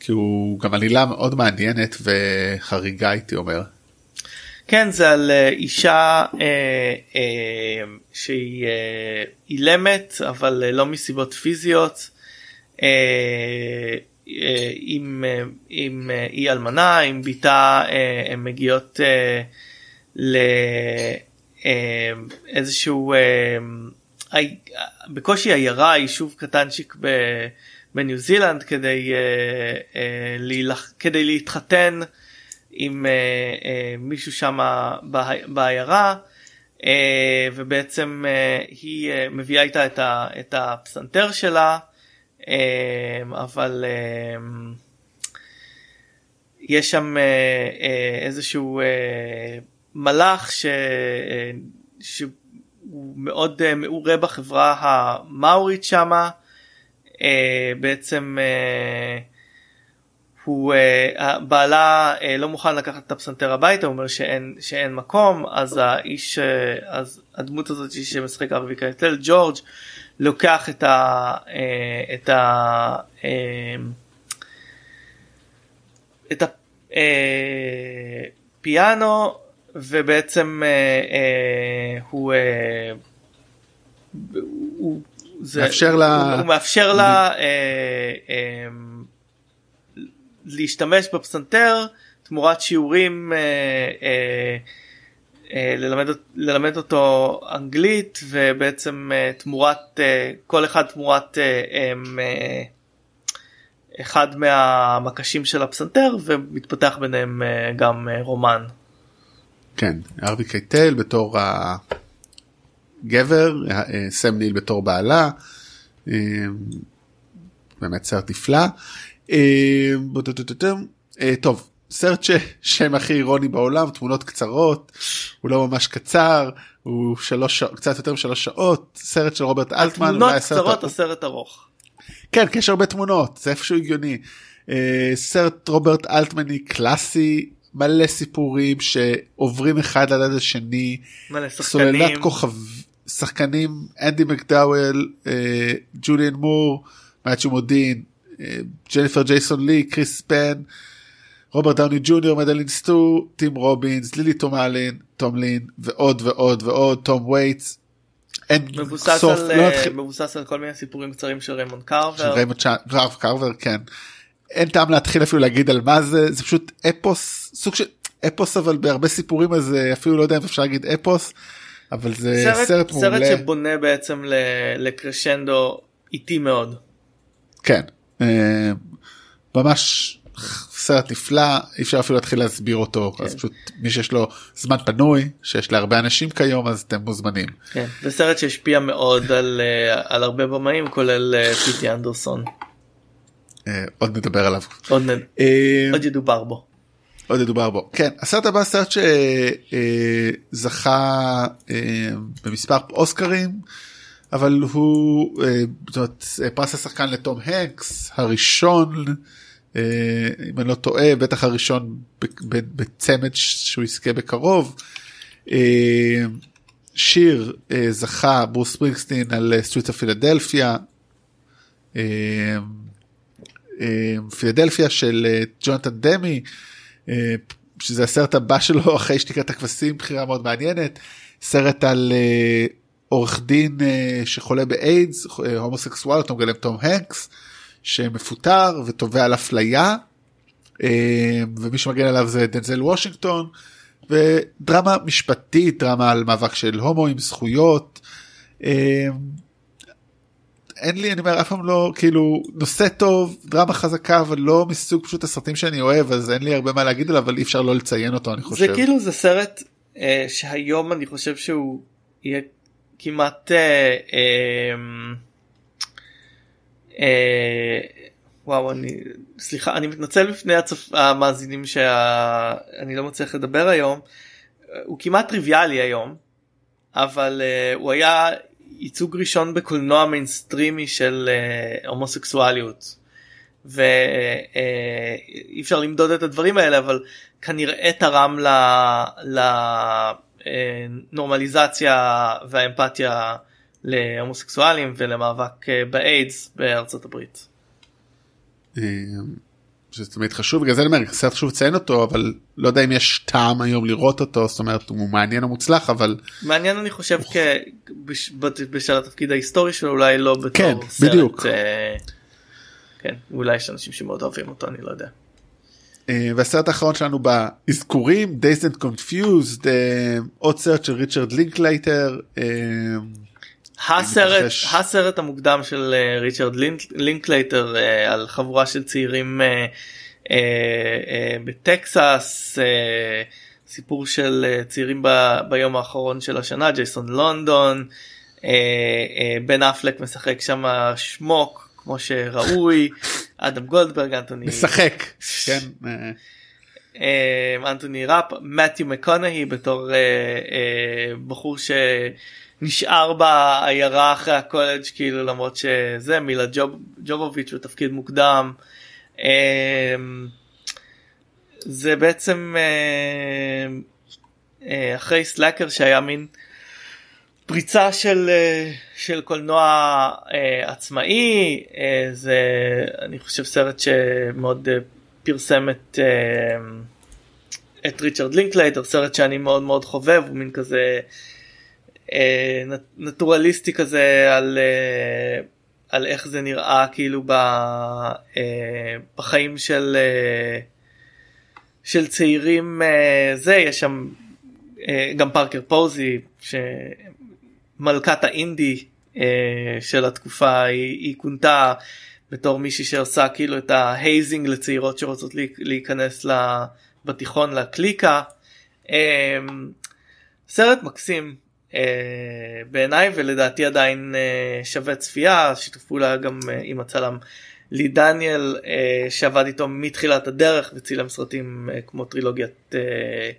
כי הוא גם עלילה מאוד מעניינת וחריגה הייתי אומר. כן זה על אה, אישה אה, אה, שהיא אה, אילמת אבל אה, לא מסיבות פיזיות. אה, אה, עם, אה, עם אה, אי אלמנה עם בתה אה, הן מגיעות אה, לאיזשהו אה, עי- בקושי עיירה יישוב קטנצ'יק ב- בניו זילנד כדי, אה, אה, להילח- כדי להתחתן עם אה, אה, מישהו שם בעיירה אה, ובעצם היא אה, מביאה איתה את, ה, את הפסנתר שלה אבל יש שם איזשהו מלאך ש, שהוא מאוד מעורה בחברה המאורית שמה בעצם אה, הוא אה, בעלה אה, לא מוכן לקחת את הפסנתר הביתה הוא אומר שאין שאין מקום אז האיש אה, אז הדמות הזאת שמשחק ארווי קייטל ג'ורג' לוקח את ה... אה, את ה... אה, את הפיאנו ובעצם הוא, אה, הוא, זה, מאפשר לה- הוא, הוא מאפשר לה אה, להשתמש בפסנתר תמורת שיעורים אה, אה, אה, ללמד, ללמד אותו אנגלית ובעצם אה, תמורת אה, כל אחד תמורת אה, אה, אחד מהמקשים של הפסנתר ומתפתח ביניהם אה, גם אה, רומן. כן ארווי קייטל בתור הגבר אה, סם ניל בתור בעלה. אה, באמת סרט נפלא. אה. אה, טוב סרט ששם הכי אירוני בעולם תמונות קצרות הוא לא ממש קצר הוא שלוש קצת יותר משלוש שעות סרט של רוברט אלטמן. תמונות קצרות ה- הסרט ארוך. כן כי יש הרבה תמונות זה איפשהו הגיוני. אה, סרט רוברט אלטמני קלאסי מלא סיפורים שעוברים אחד ליד השני מלא סוללת שחקנים. כוכב שחקנים אנדי מקדאוול אה, ג'וליאן מור מת'יו מודין ג'ניפר ג'ייסון לי קריס פן רוברט דאוני ג'וניור מדלין סטו טים רובינס לילי תומלין תומלין ועוד ועוד ועוד תום וייטס. אין מבוסס סוף על, לא אה, נתחיל מבוסס על כל מיני סיפורים קצרים של ריימונד של קרבר. ריימונד קרב קרבר כן. אין טעם להתחיל אפילו להגיד על מה זה זה פשוט אפוס סוג של אפוס אבל בהרבה סיפורים אז אה, אפילו לא יודע אם אפשר להגיד אפוס אבל זה סרט, סרט, מעולה סרט שבונה בעצם לקרשנדו איטי מאוד. כן ממש סרט נפלא אי אפשר אפילו להתחיל להסביר אותו כן. אז פשוט מי שיש לו זמן פנוי שיש להרבה אנשים כיום אז אתם מוזמנים. כן, זה סרט שהשפיע מאוד על, אה, על הרבה במאים כולל אה, פיטי אנדרסון. אה, עוד נדבר עליו. עוד, נ... אה, עוד ידובר בו. עוד ידובר בו. כן, הסרט הבא סרט שזכה במספר אוסקרים, אבל הוא, אה, זאת אומרת, אה, פרס השחקן לתום הנקס, הראשון, אה, אם אני לא טועה, בטח הראשון בצמד שהוא יזכה בקרוב. אה, שיר אה, זכה ברוס ספרינגסטין על Street of Philadelphia. אה, אה, פילדלפיה של אה, ג'ונתן דמי. אה, שזה הסרט הבא שלו אחרי שתיקת הכבשים בחירה מאוד מעניינת סרט על אה, עורך דין אה, שחולה באיידס אה, הומוסקסואל אותו מגלם תום הנקס שמפוטר ותובע על אפליה אה, ומי שמגן עליו זה דנזל וושינגטון ודרמה משפטית דרמה על מאבק של הומואים זכויות. אה, אין לי אני אומר אף פעם לא כאילו נושא טוב דרמה חזקה אבל לא מסוג פשוט הסרטים שאני אוהב אז אין לי הרבה מה להגיד עליו אבל אי אפשר לא לציין אותו אני חושב. זה כאילו זה סרט אה, שהיום אני חושב שהוא יהיה כמעט אה, אה, אה, וואו אני סליחה אני מתנצל בפני הצופ... המאזינים שאני לא מצליח לדבר היום הוא כמעט טריוויאלי היום אבל אה, הוא היה ייצוג ראשון בקולנוע מיינסטרימי של אה, הומוסקסואליות. ואי אפשר למדוד את הדברים האלה אבל כנראה תרם לנורמליזציה והאמפתיה להומוסקסואלים ולמאבק אה, באיידס בארצות הברית. אה, שזה תמיד חשוב בגלל זה אני אומר סרט חשוב לציין אותו אבל לא יודע אם יש טעם היום לראות אותו זאת אומרת הוא מעניין או מוצלח אבל מעניין אני חושב כ... בש... בשל התפקיד ההיסטורי שלו אולי לא בתור כן, סרט. בדיוק. אה, כן אולי יש אנשים שמאוד אוהבים אותו אני לא יודע. אה, והסרט האחרון שלנו באזכורים Dazed and Confused אה, עוד סרט של ריצ'רד לינקלייטר. אה, הסרט המוקדם של ריצ'רד לינק- לינקלייטר על חבורה של צעירים בטקסס סיפור של צעירים ב, ביום האחרון של השנה ג'ייסון לונדון בן אפלק משחק שם שמוק כמו שראוי אדם גולדברג אנטוני משחק. כן. אה, אה, אנטוני ראפ מתיו מקונהי בתור אה, אה, בחור שנשאר בעיירה אחרי הקולג' כאילו למרות שזה מילה ג'וב, ג'ובוביץ' בתפקיד מוקדם. אה, זה בעצם אחרי Slacker שהיה מין פריצה של אה, של קולנוע אה, עצמאי אה, זה אני חושב סרט שמאוד אה, פרסם את אה, את ריצ'רד לינקלייטר סרט שאני מאוד מאוד חובב הוא מין כזה אה, נט- נטורליסטי כזה על אה, על איך זה נראה כאילו ב, אה, בחיים של אה, של צעירים אה, זה יש שם אה, גם פארקר פוזי שמלכת האינדי אה, של התקופה היא, היא כונתה בתור מישהי שעושה כאילו את ה hazing לצעירות שרוצות להיכנס בתיכון לקליקה. אה, סרט מקסים אה, בעיניי ולדעתי עדיין אה, שווה צפייה שיתוף פעולה גם אה, עם הצלם לי דניאל אה, שעבד איתו מתחילת הדרך וצילם סרטים אה, כמו טרילוגיית אה,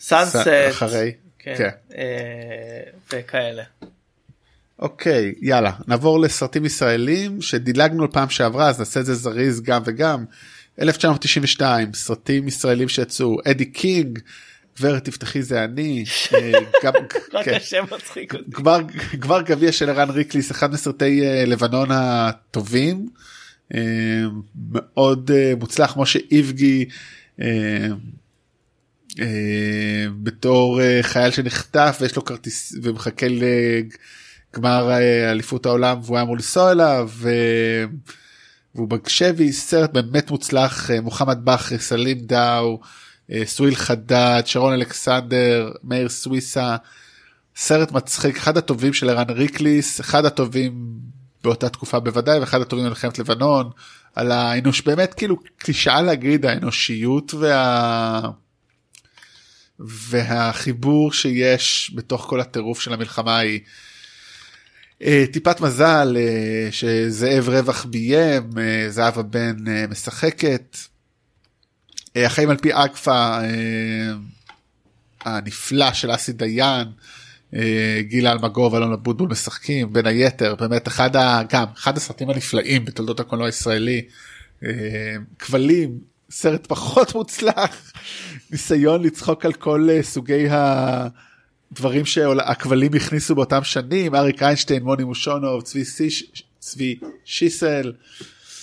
סאנסט אחרי. כן, כן. אה, וכאלה. אוקיי יאללה נעבור לסרטים ישראלים שדילגנו פעם שעברה אז נעשה את זה זריז גם וגם. 1992 סרטים ישראלים שיצאו אדי קינג גברת תפתחי זה אני אה, רק כן. השם מצחיק אותי. גמר גמר גביע של ערן ריקליס אחד מסרטי אה, לבנון הטובים אה, מאוד אה, מוצלח משה איבגי אה, אה, בתור אה, חייל שנחטף ויש לו כרטיס ומחכה לגמר אה, אליפות העולם והוא היה אמור לנסוע אליו. אה, והוא בשבי סרט באמת מוצלח אה, מוחמד בכרי סלים דאו אה, סוויל חדד שרון אלכסנדר מאיר סוויסה סרט מצחיק אחד הטובים של ערן ריקליס אחד הטובים באותה תקופה בוודאי ואחד הטובים במלחמת לבנון על האנוש באמת כאילו קלישאה להגיד האנושיות וה... והחיבור שיש בתוך כל הטירוף של המלחמה היא אה, טיפת מזל אה, שזאב רווח ביים, אה, זהבה בן משחקת. החיים על פי אגפה הנפלא של אסי דיין, גילה אלמגור ואלון אבוטבול משחקים בין היתר באמת אחד ה... גם אחד הסרטים הנפלאים בתולדות הקולנוע הישראלי. כבלים סרט פחות מוצלח ניסיון לצחוק על כל סוגי ה... דברים שהכבלים הכניסו באותם שנים אריק איינשטיין מוני מושונוב צבי, סיש, צבי שיסל.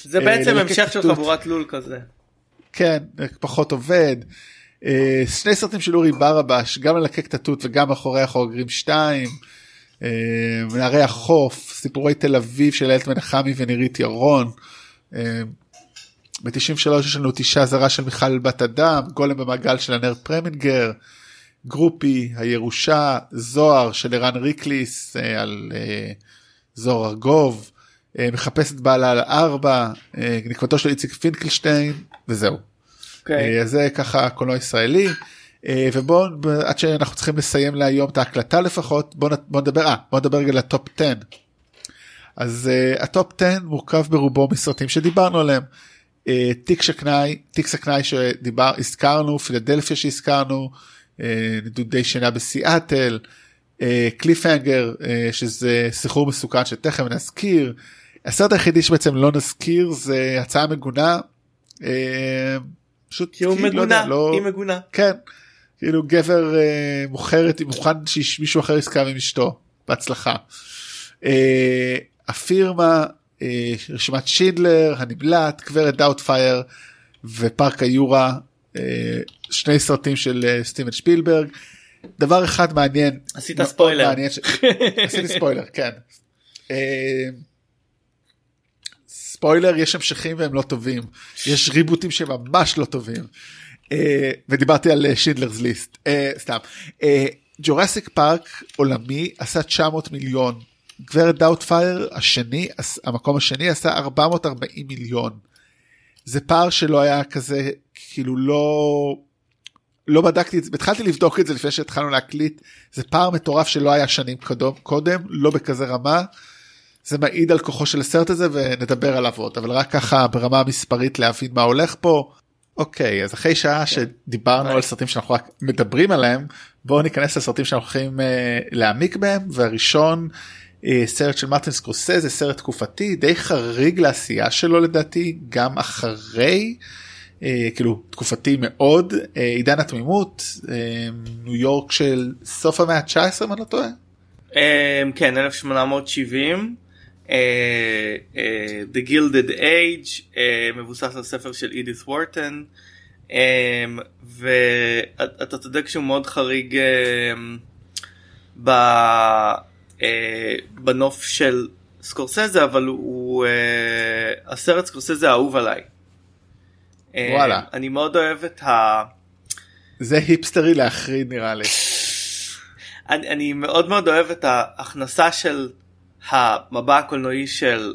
זה אה, בעצם המשך של חבורת לול כזה. כן פחות עובד. אה, שני סרטים של אורי ברבש גם ללקק את התות וגם אחורי החוגרים 2. אה, נערי החוף סיפורי תל אביב של איילת מנחמי ונירית ירון. ב-93 יש לנו תשעה זרה של מיכל בת אדם גולם במעגל של הנר פרמינגר. גרופי, הירושה, זוהר של ערן ריקליס אה, על אה, זוהר ארגוב, אה, מחפשת בעלה על ארבע, נקמתו של איציק פינקלשטיין וזהו. Okay. אוקיי. אז זה ככה קולנוע ישראלי. ובואו עד שאנחנו צריכים לסיים להיום את ההקלטה לפחות בואו בוא נדבר אה, בוא נדבר רגע על ה top 10. אז uh, ה top 10 מורכב ברובו מסרטים שדיברנו עליהם. Uh, תיק שקנאי תיק שקנאי שדיבר הזכרנו פילדלפיה שהזכרנו אה, נדודי שינה בסיאטל, Cliffhanger אה, שזה סחרור מסוכן שתכף נזכיר. הסרט היחידי שבעצם לא נזכיר זה הצעה מגונה. אה, פשוט כי הוא כאילו, לא מגונה, לא, היא מגונה. כן, כאילו גבר מוכרת, מוכן שמישהו אחר ישכב עם אשתו, בהצלחה. הפירמה, רשימת שינדלר, הנמלט, גברת דאוטפייר ופארק היורה אה, שני סרטים של אה, סטיבן שפילברג. דבר אחד מעניין. עשית ספוילר. מעניין ש... עשיתי ספוילר, כן. אה, ספוילר יש המשכים והם לא טובים יש ריבוטים שממש לא טובים ודיברתי על Schindler's List סתם Jurassic Park עולמי עשה 900 מיליון גברת דאוטפייר השני המקום השני עשה 440 מיליון. זה פער שלא היה כזה כאילו לא לא בדקתי את זה התחלתי לבדוק את זה לפני שהתחלנו להקליט זה פער מטורף שלא היה שנים קודם קודם לא בכזה רמה. זה מעיד על כוחו של הסרט הזה ונדבר עליו עוד אבל רק ככה ברמה המספרית להבין מה הולך פה. אוקיי אז אחרי שעה שדיברנו על סרטים שאנחנו רק מדברים עליהם בואו ניכנס לסרטים שאנחנו יכולים uh, להעמיק בהם והראשון סרט של מרטין סקרוסזה סרט תקופתי די חריג לעשייה שלו לדעתי גם אחרי. אה, כאילו תקופתי מאוד אה, עידן התמימות אה, ניו יורק של סוף המאה ה-19 אם אני לא טועה. אה, כן 1870 אה, אה, The Gilded Age אה, מבוסס על ספר של אידיס וורטון אה, ואתה צודק שהוא מאוד חריג אה, ב, אה, בנוף של סקורסזה אבל הוא אה, הסרט סקורסזה האהוב עליי. וואלה. אה, אני מאוד אוהב את ה... זה היפסטרי להחריד נראה לי. אני, אני מאוד מאוד אוהב את ההכנסה של המבע הקולנועי של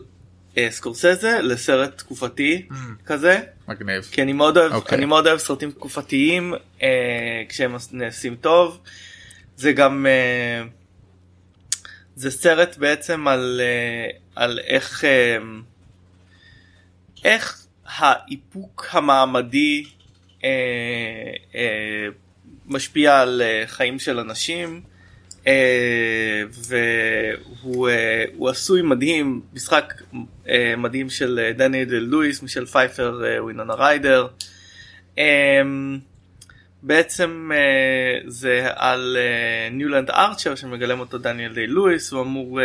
אה, סקורסזה לסרט תקופתי mm. כזה. מגניב. כי אני מאוד אוהב, okay. אוקיי. אני מאוד אוהב סרטים תקופתיים אה, כשהם נעשים טוב. זה גם אה, זה סרט בעצם על, אה, על איך אה, איך האיפוק המעמדי אה, אה, משפיע על אה, חיים של אנשים אה, והוא אה, עשוי מדהים משחק אה, מדהים של דניאל דיי לואיס מישל פפייפר אה, ווינונה ריידר. אה, בעצם uh, זה על ניולנד uh, ארצ'ר שמגלם אותו דניאל דיי לואיס הוא אמור uh,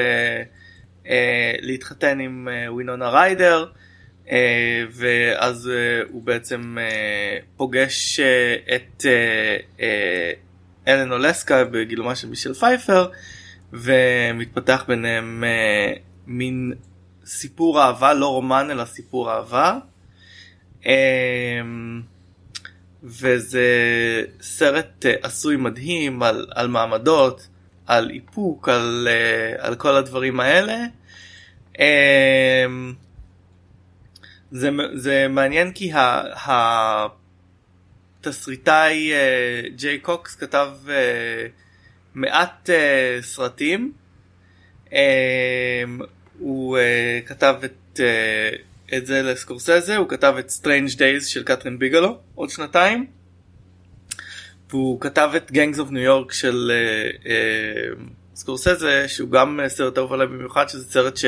uh, להתחתן עם uh, ווינונה ריידר אה, ואז אה, הוא בעצם אה, פוגש את אלן אולסקה בגילומה של מישל פייפר ומתפתח ביניהם מין סיפור אהבה לא רומן אלא סיפור אהבה. וזה סרט עשוי מדהים על, על מעמדות, על איפוק, על, על כל הדברים האלה. זה, זה מעניין כי התסריטאי אה, ג'יי קוקס כתב אה, מעט אה, סרטים. הוא כתב את, את זה לסקורסזה, הוא כתב את Strange Days של קטרין ביגלו עוד שנתיים. והוא כתב את Gangs of New York של סקורסזה שהוא גם סרט אהוב עליי במיוחד שזה סרט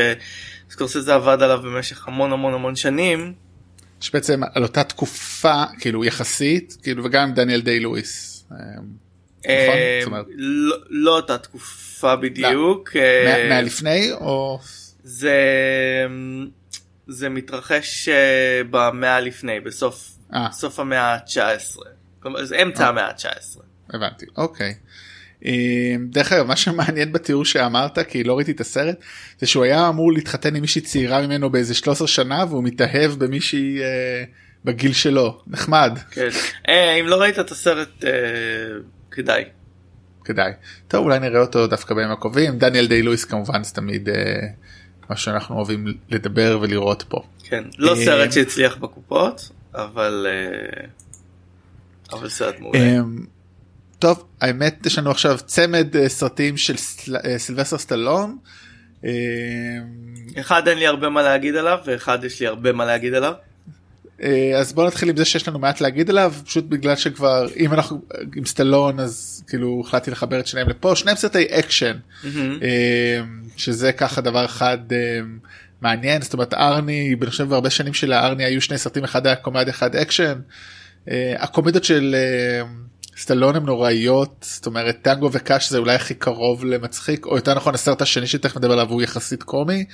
שסקורסזה עבד עליו במשך המון המון המון שנים. שבעצם על אותה תקופה כאילו יחסית כאילו וגם דניאל דיי לואיס. אה, נכון? לא, לא אותה תקופה בדיוק. אה, מהלפני או? זה זה מתרחש במאה לפני בסוף סוף המאה ה-19. זה אמצע המאה ה-19. הבנתי אוקיי. דרך אגב מה שמעניין בתיאור שאמרת כי לא ראיתי את הסרט זה שהוא היה אמור להתחתן עם מישהי צעירה ממנו באיזה 13 שנה והוא מתאהב במישהי אה, בגיל שלו נחמד. כן. אה, אם לא ראית את הסרט אה, כדאי. כדאי. טוב אולי נראה אותו דווקא בימים הקרובים דניאל דיי לואיס כמובן זה תמיד אה, מה שאנחנו אוהבים לדבר ולראות פה. כן לא אה, סרט שהצליח בקופות אבל אה, אבל סרט מעולה. אה, טוב האמת יש לנו עכשיו צמד סרטים של סילבסטר סטלון. אחד אין לי הרבה מה להגיד עליו ואחד יש לי הרבה מה להגיד עליו. אז בוא נתחיל עם זה שיש לנו מעט להגיד עליו פשוט בגלל שכבר אם אנחנו עם סטלון אז כאילו החלטתי לחבר את שניהם לפה. שניהם סרטי אקשן. שזה ככה דבר אחד מעניין. זאת אומרת ארני אני חושב הרבה שנים של הארני היו שני סרטים אחד היה קומדיה אחד אקשן. הקומדיות של. סטלון הם נוראיות. זאת אומרת טנגו וקאש זה אולי הכי קרוב למצחיק או יותר נכון הסרט השני שתכף נדבר עליו הוא יחסית קומי.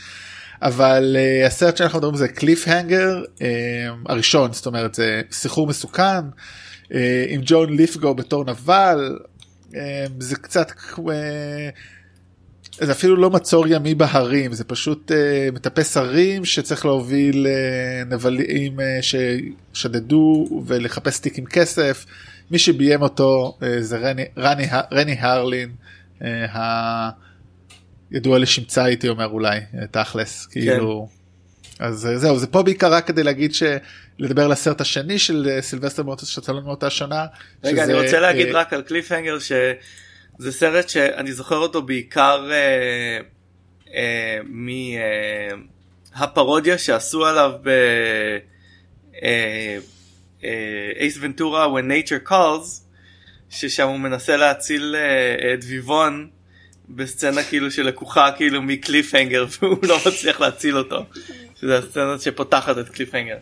אבל uh, הסרט שאנחנו מדברים זה קליף הנגר uh, הראשון זאת אומרת זה סחרור מסוכן uh, עם ג'ון ליפגו בתור נבל uh, זה קצת uh, זה אפילו לא מצור ימי בהרים זה פשוט uh, מטפס הרים שצריך להוביל uh, נבלים uh, ששדדו ולחפש תיק עם כסף. מי שביים אותו אה, זה רני, רני, רני הרלין אה, הידוע לשמצה הייתי אומר אולי אה, תכלס כן. כאילו אז זהו זה פה בעיקר רק כדי להגיד שלדבר על הסרט השני של סילבסטר שצלם מאותה שנה. רגע שזה, אני רוצה להגיד אה... רק על קליפהנגר שזה סרט שאני זוכר אותו בעיקר אה, אה, מהפרודיה אה, שעשו עליו ב... אה, אייס ונטורה When Nature Calls ששם הוא מנסה להציל ויבון בסצנה כאילו שלקוחה כאילו מקליפהנגר והוא לא מצליח להציל אותו. שזה הסצנה שפותחת את קליפהנגר.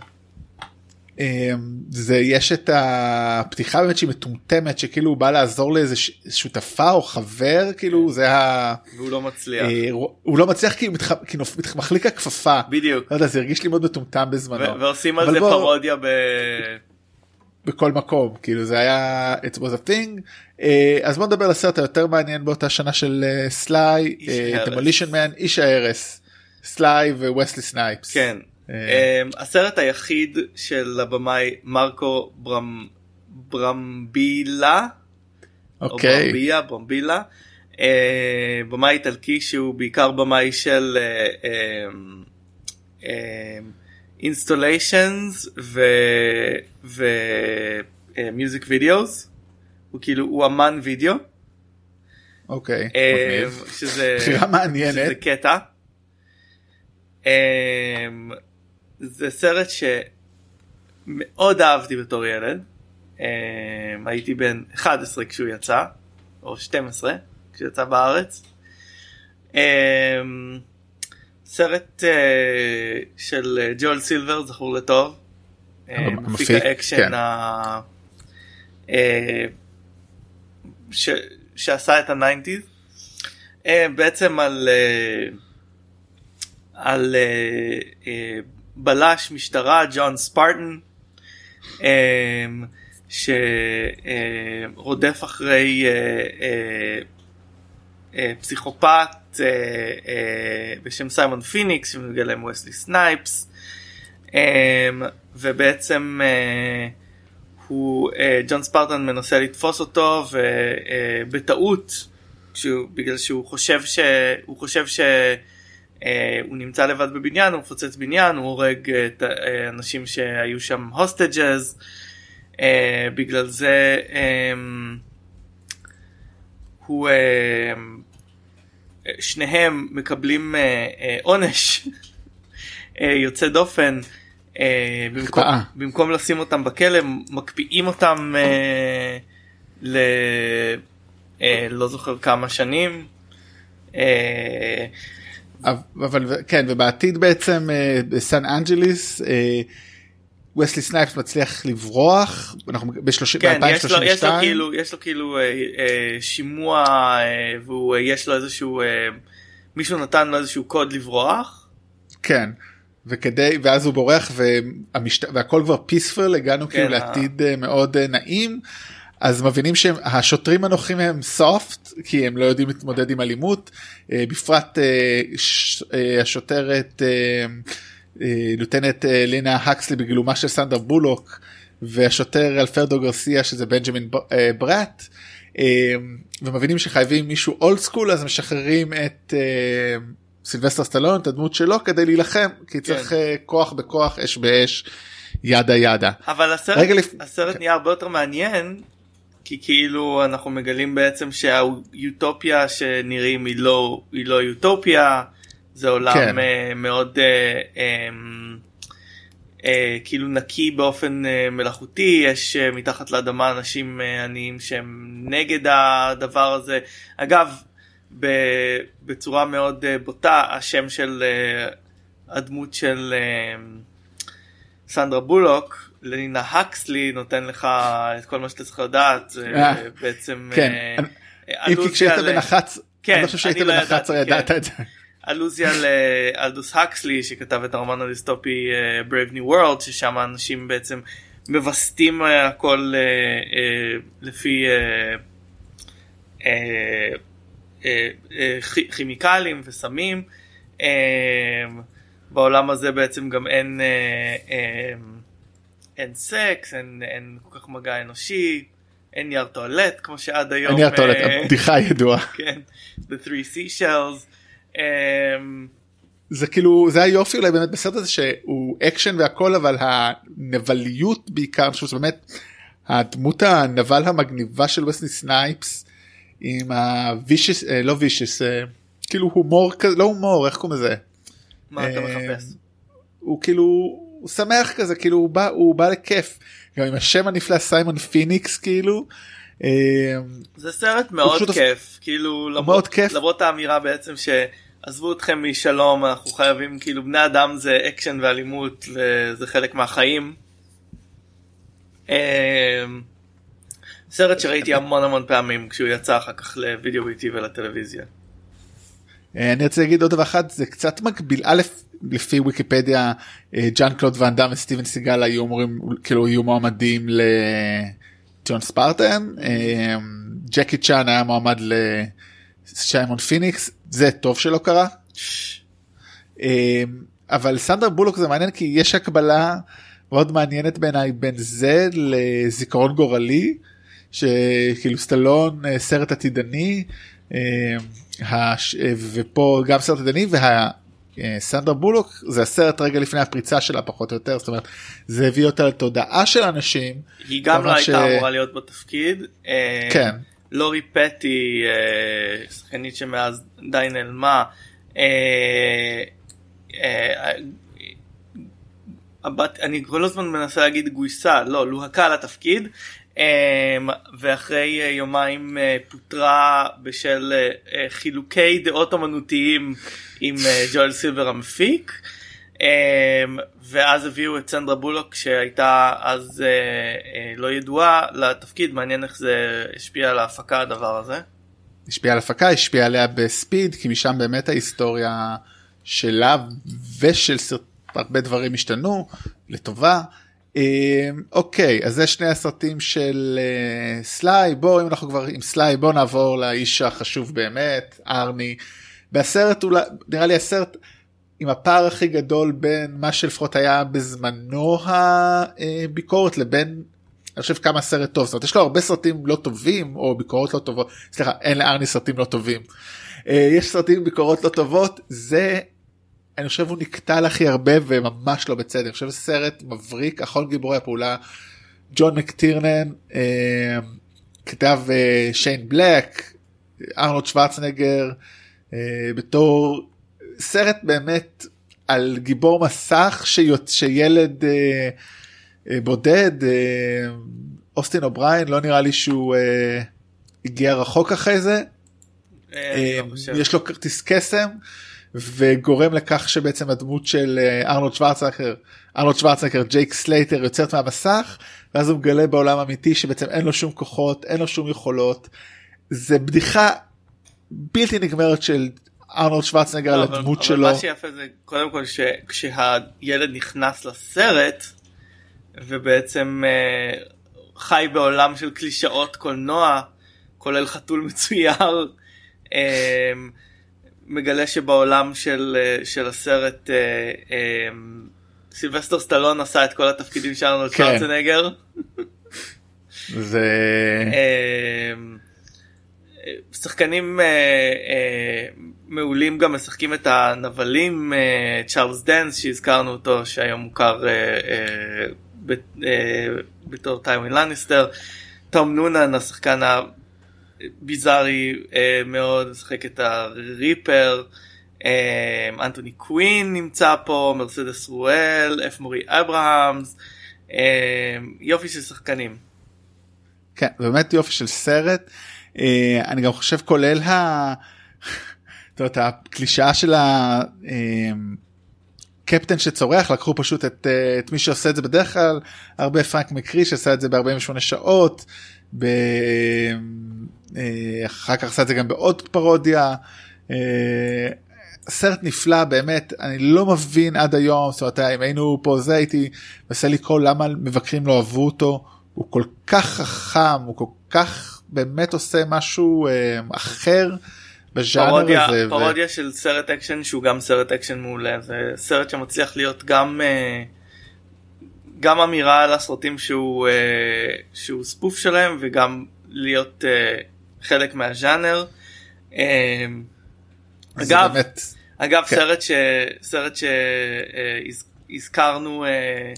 אמ, זה יש את הפתיחה באמת שהיא מטומטמת שכאילו הוא בא לעזור לאיזה שותפה או חבר כאילו זה ה... והוא לא מצליח. אה, הוא לא מצליח כי הוא מחליק על קפה. בדיוק. לא יודע, זה הרגיש לי מאוד מטומטם בזמנו. ועושים על זה. פרודיה ב... בכל מקום כאילו זה היה it was a thing uh, אז בוא נדבר על הסרט היותר מעניין באותה שנה של סליי Demolition Man איש ההרס סליי וווסלי סנייפס. כן uh, um, הסרט היחיד של הבמאי מרקו ברמ, ברמבילה. אוקיי. Okay. ברמביה ברמבילה. Uh, במאי איטלקי שהוא בעיקר במאי של. Uh, um, uh, installations ו music videos הוא כאילו הוא אמן וידאו. אוקיי. אה, שזה בחירה מעניינת. שזה קטע. אה, זה סרט שמאוד אהבתי בתור ילד. אה, הייתי בן 11 כשהוא יצא או 12 כשהוא יצא בארץ. סרט של ג'ואל סילבר זכור לטוב. אה, מפיק האקשן כן. ה... ש... שעשה את ה nineties. Uh, בעצם על על בלש משטרה ג'ון ספרטן שרודף אחרי פסיכופת אה, אה, בשם סיימון פיניקס שמגלם וסלי סנייפס אה, ובעצם אה, הוא אה, ג'ון ספרטן מנסה לתפוס אותו ובטעות אה, בגלל שהוא חושב שהוא חושב אה, הוא נמצא לבד בבניין, הוא מפוצץ בניין, הוא הורג את אה, אנשים שהיו שם הוסטג'ז, בגלל זה אה, הוא, אה, שניהם מקבלים עונש יוצא דופן. אה, במקום. במקום לשים אותם בכלא מקפיאים אותם אה, ל... אה, לא זוכר כמה שנים. אה, אבל כן ובעתיד בעצם אה, בסן אנג'ליס אה, וסלי סנייפס מצליח לברוח אנחנו ב-30 כן, יש לו, יש לו ב-2032 כאילו, יש לו כאילו אה, אה, שימוע אה, והוא אה, יש לו איזשהו, אה, מישהו נתן לו איזשהו קוד לברוח. כן וכדי ואז הוא בורח והמשט... והכל כבר peaceful הגענו כן, כאילו לעתיד אה, מאוד אה, נעים. אז מבינים שהשוטרים הנוכחיים הם soft כי הם לא יודעים להתמודד עם אלימות אה, בפרט השוטרת lieutenant לינה הקסלי בגילומה של סנדרה בולוק והשוטר אלפרדו גרסיה שזה בנג'מין בראט ומבינים שחייבים מישהו old school אז משחררים את סילבסטר סטלון את הדמות שלו כדי להילחם כי צריך אה, כוח בכוח אש באש ידה ידה. אבל הסרט, לפ- הסרט נהיה הרבה יותר מעניין כי כאילו אנחנו מגלים בעצם שהאוטופיה שנראים היא לא, היא לא אוטופיה זה עולם כן. אה, מאוד אה, אה, אה, כאילו נקי באופן אה, מלאכותי יש אה, מתחת לאדמה אנשים אה, עניים שהם נגד הדבר הזה אגב בצורה מאוד אה, בוטה השם של אה, הדמות של אה, סנדרה בולוק לנינה הקסלי נותן לך את כל מה שאתה צריך לדעת בעצם כן. אם כי כשהיית בן 11 כן, אני לא חושב שהיית בן לא 11 ידעתי, ידעת כן. את זה. אלוזיה לאלדוס הקסלי שכתב את הרומן הדיסטופי Brave New World ששם אנשים בעצם מווסתים הכל לפי כימיקלים וסמים. Uh, בעולם הזה בעצם גם אין, uh, אין סקס, אין, אין כל כך מגע אנושי, אין נייר טואלט כמו שעד היום. אין טואלט אה, הבדיחה הידועה כן, The Three Seashells. זה כאילו זה היופי אולי באמת בסרט הזה שהוא אקשן והכל אבל הנבל, זאת בעיקר אני חושב שזה באמת הדמות הנבל המגניבה של וסלי סנייפס עם הווישס אה, לא וישס אה, כאילו הומור כזה לא הומור איך קוראים לזה מה אתה אה, מחפש? הוא כאילו הוא שמח כזה כאילו הוא בא הוא בא לכיף גם עם השם הנפלא סיימון פיניקס כאילו. אה, זה סרט מאוד פשוט- כיף, כאילו למרות, כיף. למרות האמירה בעצם שעזבו אתכם משלום, אנחנו חייבים, כאילו בני אדם זה אקשן ואלימות וזה חלק מהחיים. סרט שראיתי המון המון פעמים כשהוא יצא אחר כך לוידאו ביתי ולטלוויזיה. אה, אני רוצה להגיד עוד דבר אחד זה קצת מקביל. א' לפי ויקיפדיה אה, ג'אן קלוד ואן דאם וסטיבן סיגל היו אמורים כאילו יהיו מועמדים לג'ון ספרטן. אה, ג'קי צ'אן היה מועמד לסיימון פיניקס. זה טוב שלא קרה. אבל סנדרה בולוק זה מעניין כי יש הקבלה מאוד מעניינת בעיניי בין זה לזיכרון גורלי שכאילו סטלון אה, סרט עתידני אה, אה, ופה גם סרט עתידני והסנדר בולוק זה הסרט רגע לפני הפריצה שלה פחות או יותר זאת אומרת זה הביא אותה לתודעה של אנשים היא גם לא כמובן הייתה ש- אמורה להיות בתפקיד. כן לורי פטי, שחקנית שמאז די נעלמה, הבת, אני כל הזמן מנסה להגיד גויסה, לא, לוהקה לתפקיד, ואחרי אה, יומיים אה, פוטרה בשל אה, חילוקי דעות אמנותיים עם ג'ואל סילבר המפיק. Um, ואז הביאו את סנדרה בולוק שהייתה אז לא ידועה לתפקיד מעניין איך זה השפיע על ההפקה הדבר הזה. השפיע על הפקה השפיע עליה בספיד כי משם באמת ההיסטוריה שלה ושל סרט הרבה דברים השתנו לטובה. אה, אוקיי אז זה שני הסרטים של אה, סליי בוא אם אנחנו כבר עם סליי בוא נעבור לאיש החשוב באמת ארני. בסרט אולי נראה לי הסרט עם הפער הכי גדול בין מה שלפחות היה בזמנו הביקורת לבין אני חושב כמה סרט טוב זאת אומרת יש לו הרבה סרטים לא טובים או ביקורות לא טובות סליחה אין לארני סרטים לא טובים. אה, יש סרטים ביקורות לא טובות זה אני חושב הוא נקטל הכי הרבה וממש לא בצדק. אני חושב סרט מבריק, אחרון גיבורי הפעולה, ג'ון מקטירנן, אה, כתב אה, שיין בלק, ארנולד שוורצנגר, אה, בתור סרט באמת על גיבור מסך שיוצ... שילד אה, אה, בודד, אה, אוסטין אובריין, לא נראה לי שהוא אה, הגיע רחוק אחרי זה. אה, אני אה, לא חושב. יש לו כרטיס קסם וגורם לכך שבעצם הדמות של אה, ארנולד שוורצנגר ארנולד שוורצנגר ג'ייק סלייטר יוצרת מהמסך ואז הוא מגלה בעולם אמיתי שבעצם אין לו שום כוחות אין לו שום יכולות. זה בדיחה בלתי נגמרת של ארנולד שוורצנגר על לא, אבל- הדמות אבל שלו. מה שיפה זה קודם כל שכשהילד נכנס לסרט ובעצם אה, חי בעולם של קלישאות קולנוע כולל חתול מצויר אה, מגלה שבעולם של, אה, של הסרט אה, אה, סילבסטר סטלון עשה את כל התפקידים של ארנולד כן. שוורצנגר. זה אה, שחקנים אה, אה, מעולים גם משחקים את הנבלים אה, צ'ארלס דנס שהזכרנו אותו שהיום מוכר אה, אה, ב- אה, בתור טיימין לניסטר. תום נונן השחקן הביזארי אה, מאוד משחק את הריפר. אה, אנטוני קווין נמצא פה מרסדס רואל אף מורי אברהמס אה, יופי של שחקנים. כן, באמת יופי של סרט. אה, אני גם חושב כולל ה... יודע, הקלישאה של הקפטן שצורח לקחו פשוט את, אה, את מי שעושה את זה בדרך כלל הרבה פרנק מקרי שעשה את זה ב-48 שעות. ב... אה, אחר כך עשה את זה גם בעוד פרודיה. אה, סרט נפלא באמת אני לא מבין עד היום זאת אומרת אם היינו פה זה הייתי מנסה לקרוא למה מבקרים לא אהבו אותו הוא כל כך חכם הוא כל כך באמת עושה משהו אה, אחר בז'אנר פרודיה, הזה. ו- פרודיה של סרט אקשן שהוא גם סרט אקשן מעולה זה סרט שמצליח להיות גם אה, גם אמירה על הסרטים שהוא אה, שהוא spoof שלהם וגם להיות אה, חלק מהז'אנר. אה, זה אגב, באמת אגב כן. סרט ש... סרט שהזכרנו אה,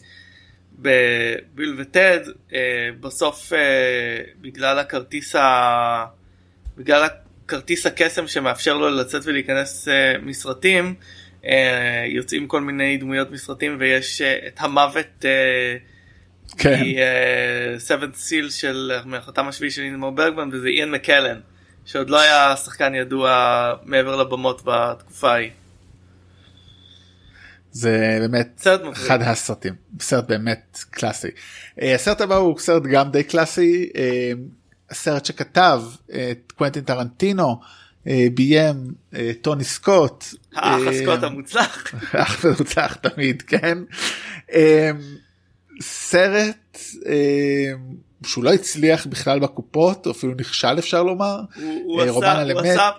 בביל וטד אה, בסוף אה, בגלל הכרטיס ה... בגלל הכרטיס הקסם שמאפשר לו לצאת ולהיכנס אה, מסרטים אה, יוצאים כל מיני דמויות מסרטים ויש אה, את המוות אה, כן מ-7th סיל של מהחתם השביעי של אינמור ברגמן וזה איין מקלן שעוד לא היה שחקן ידוע מעבר לבמות בתקופה ההיא. זה באמת סרט. אחד הסרטים סרט באמת קלאסי. אה, הסרט הבא הוא סרט גם די קלאסי אה, הסרט שכתב אה, את קוונטין טרנטינו אה, ביים אה, טוני סקוט. האח אה, הסקוט המוצלח. אח מנוצח תמיד כן. אה, סרט אה, שהוא לא הצליח בכלל בקופות או אפילו נכשל אפשר לומר. הוא הוא אה, רומן עשה, על הוא אמת. עשה,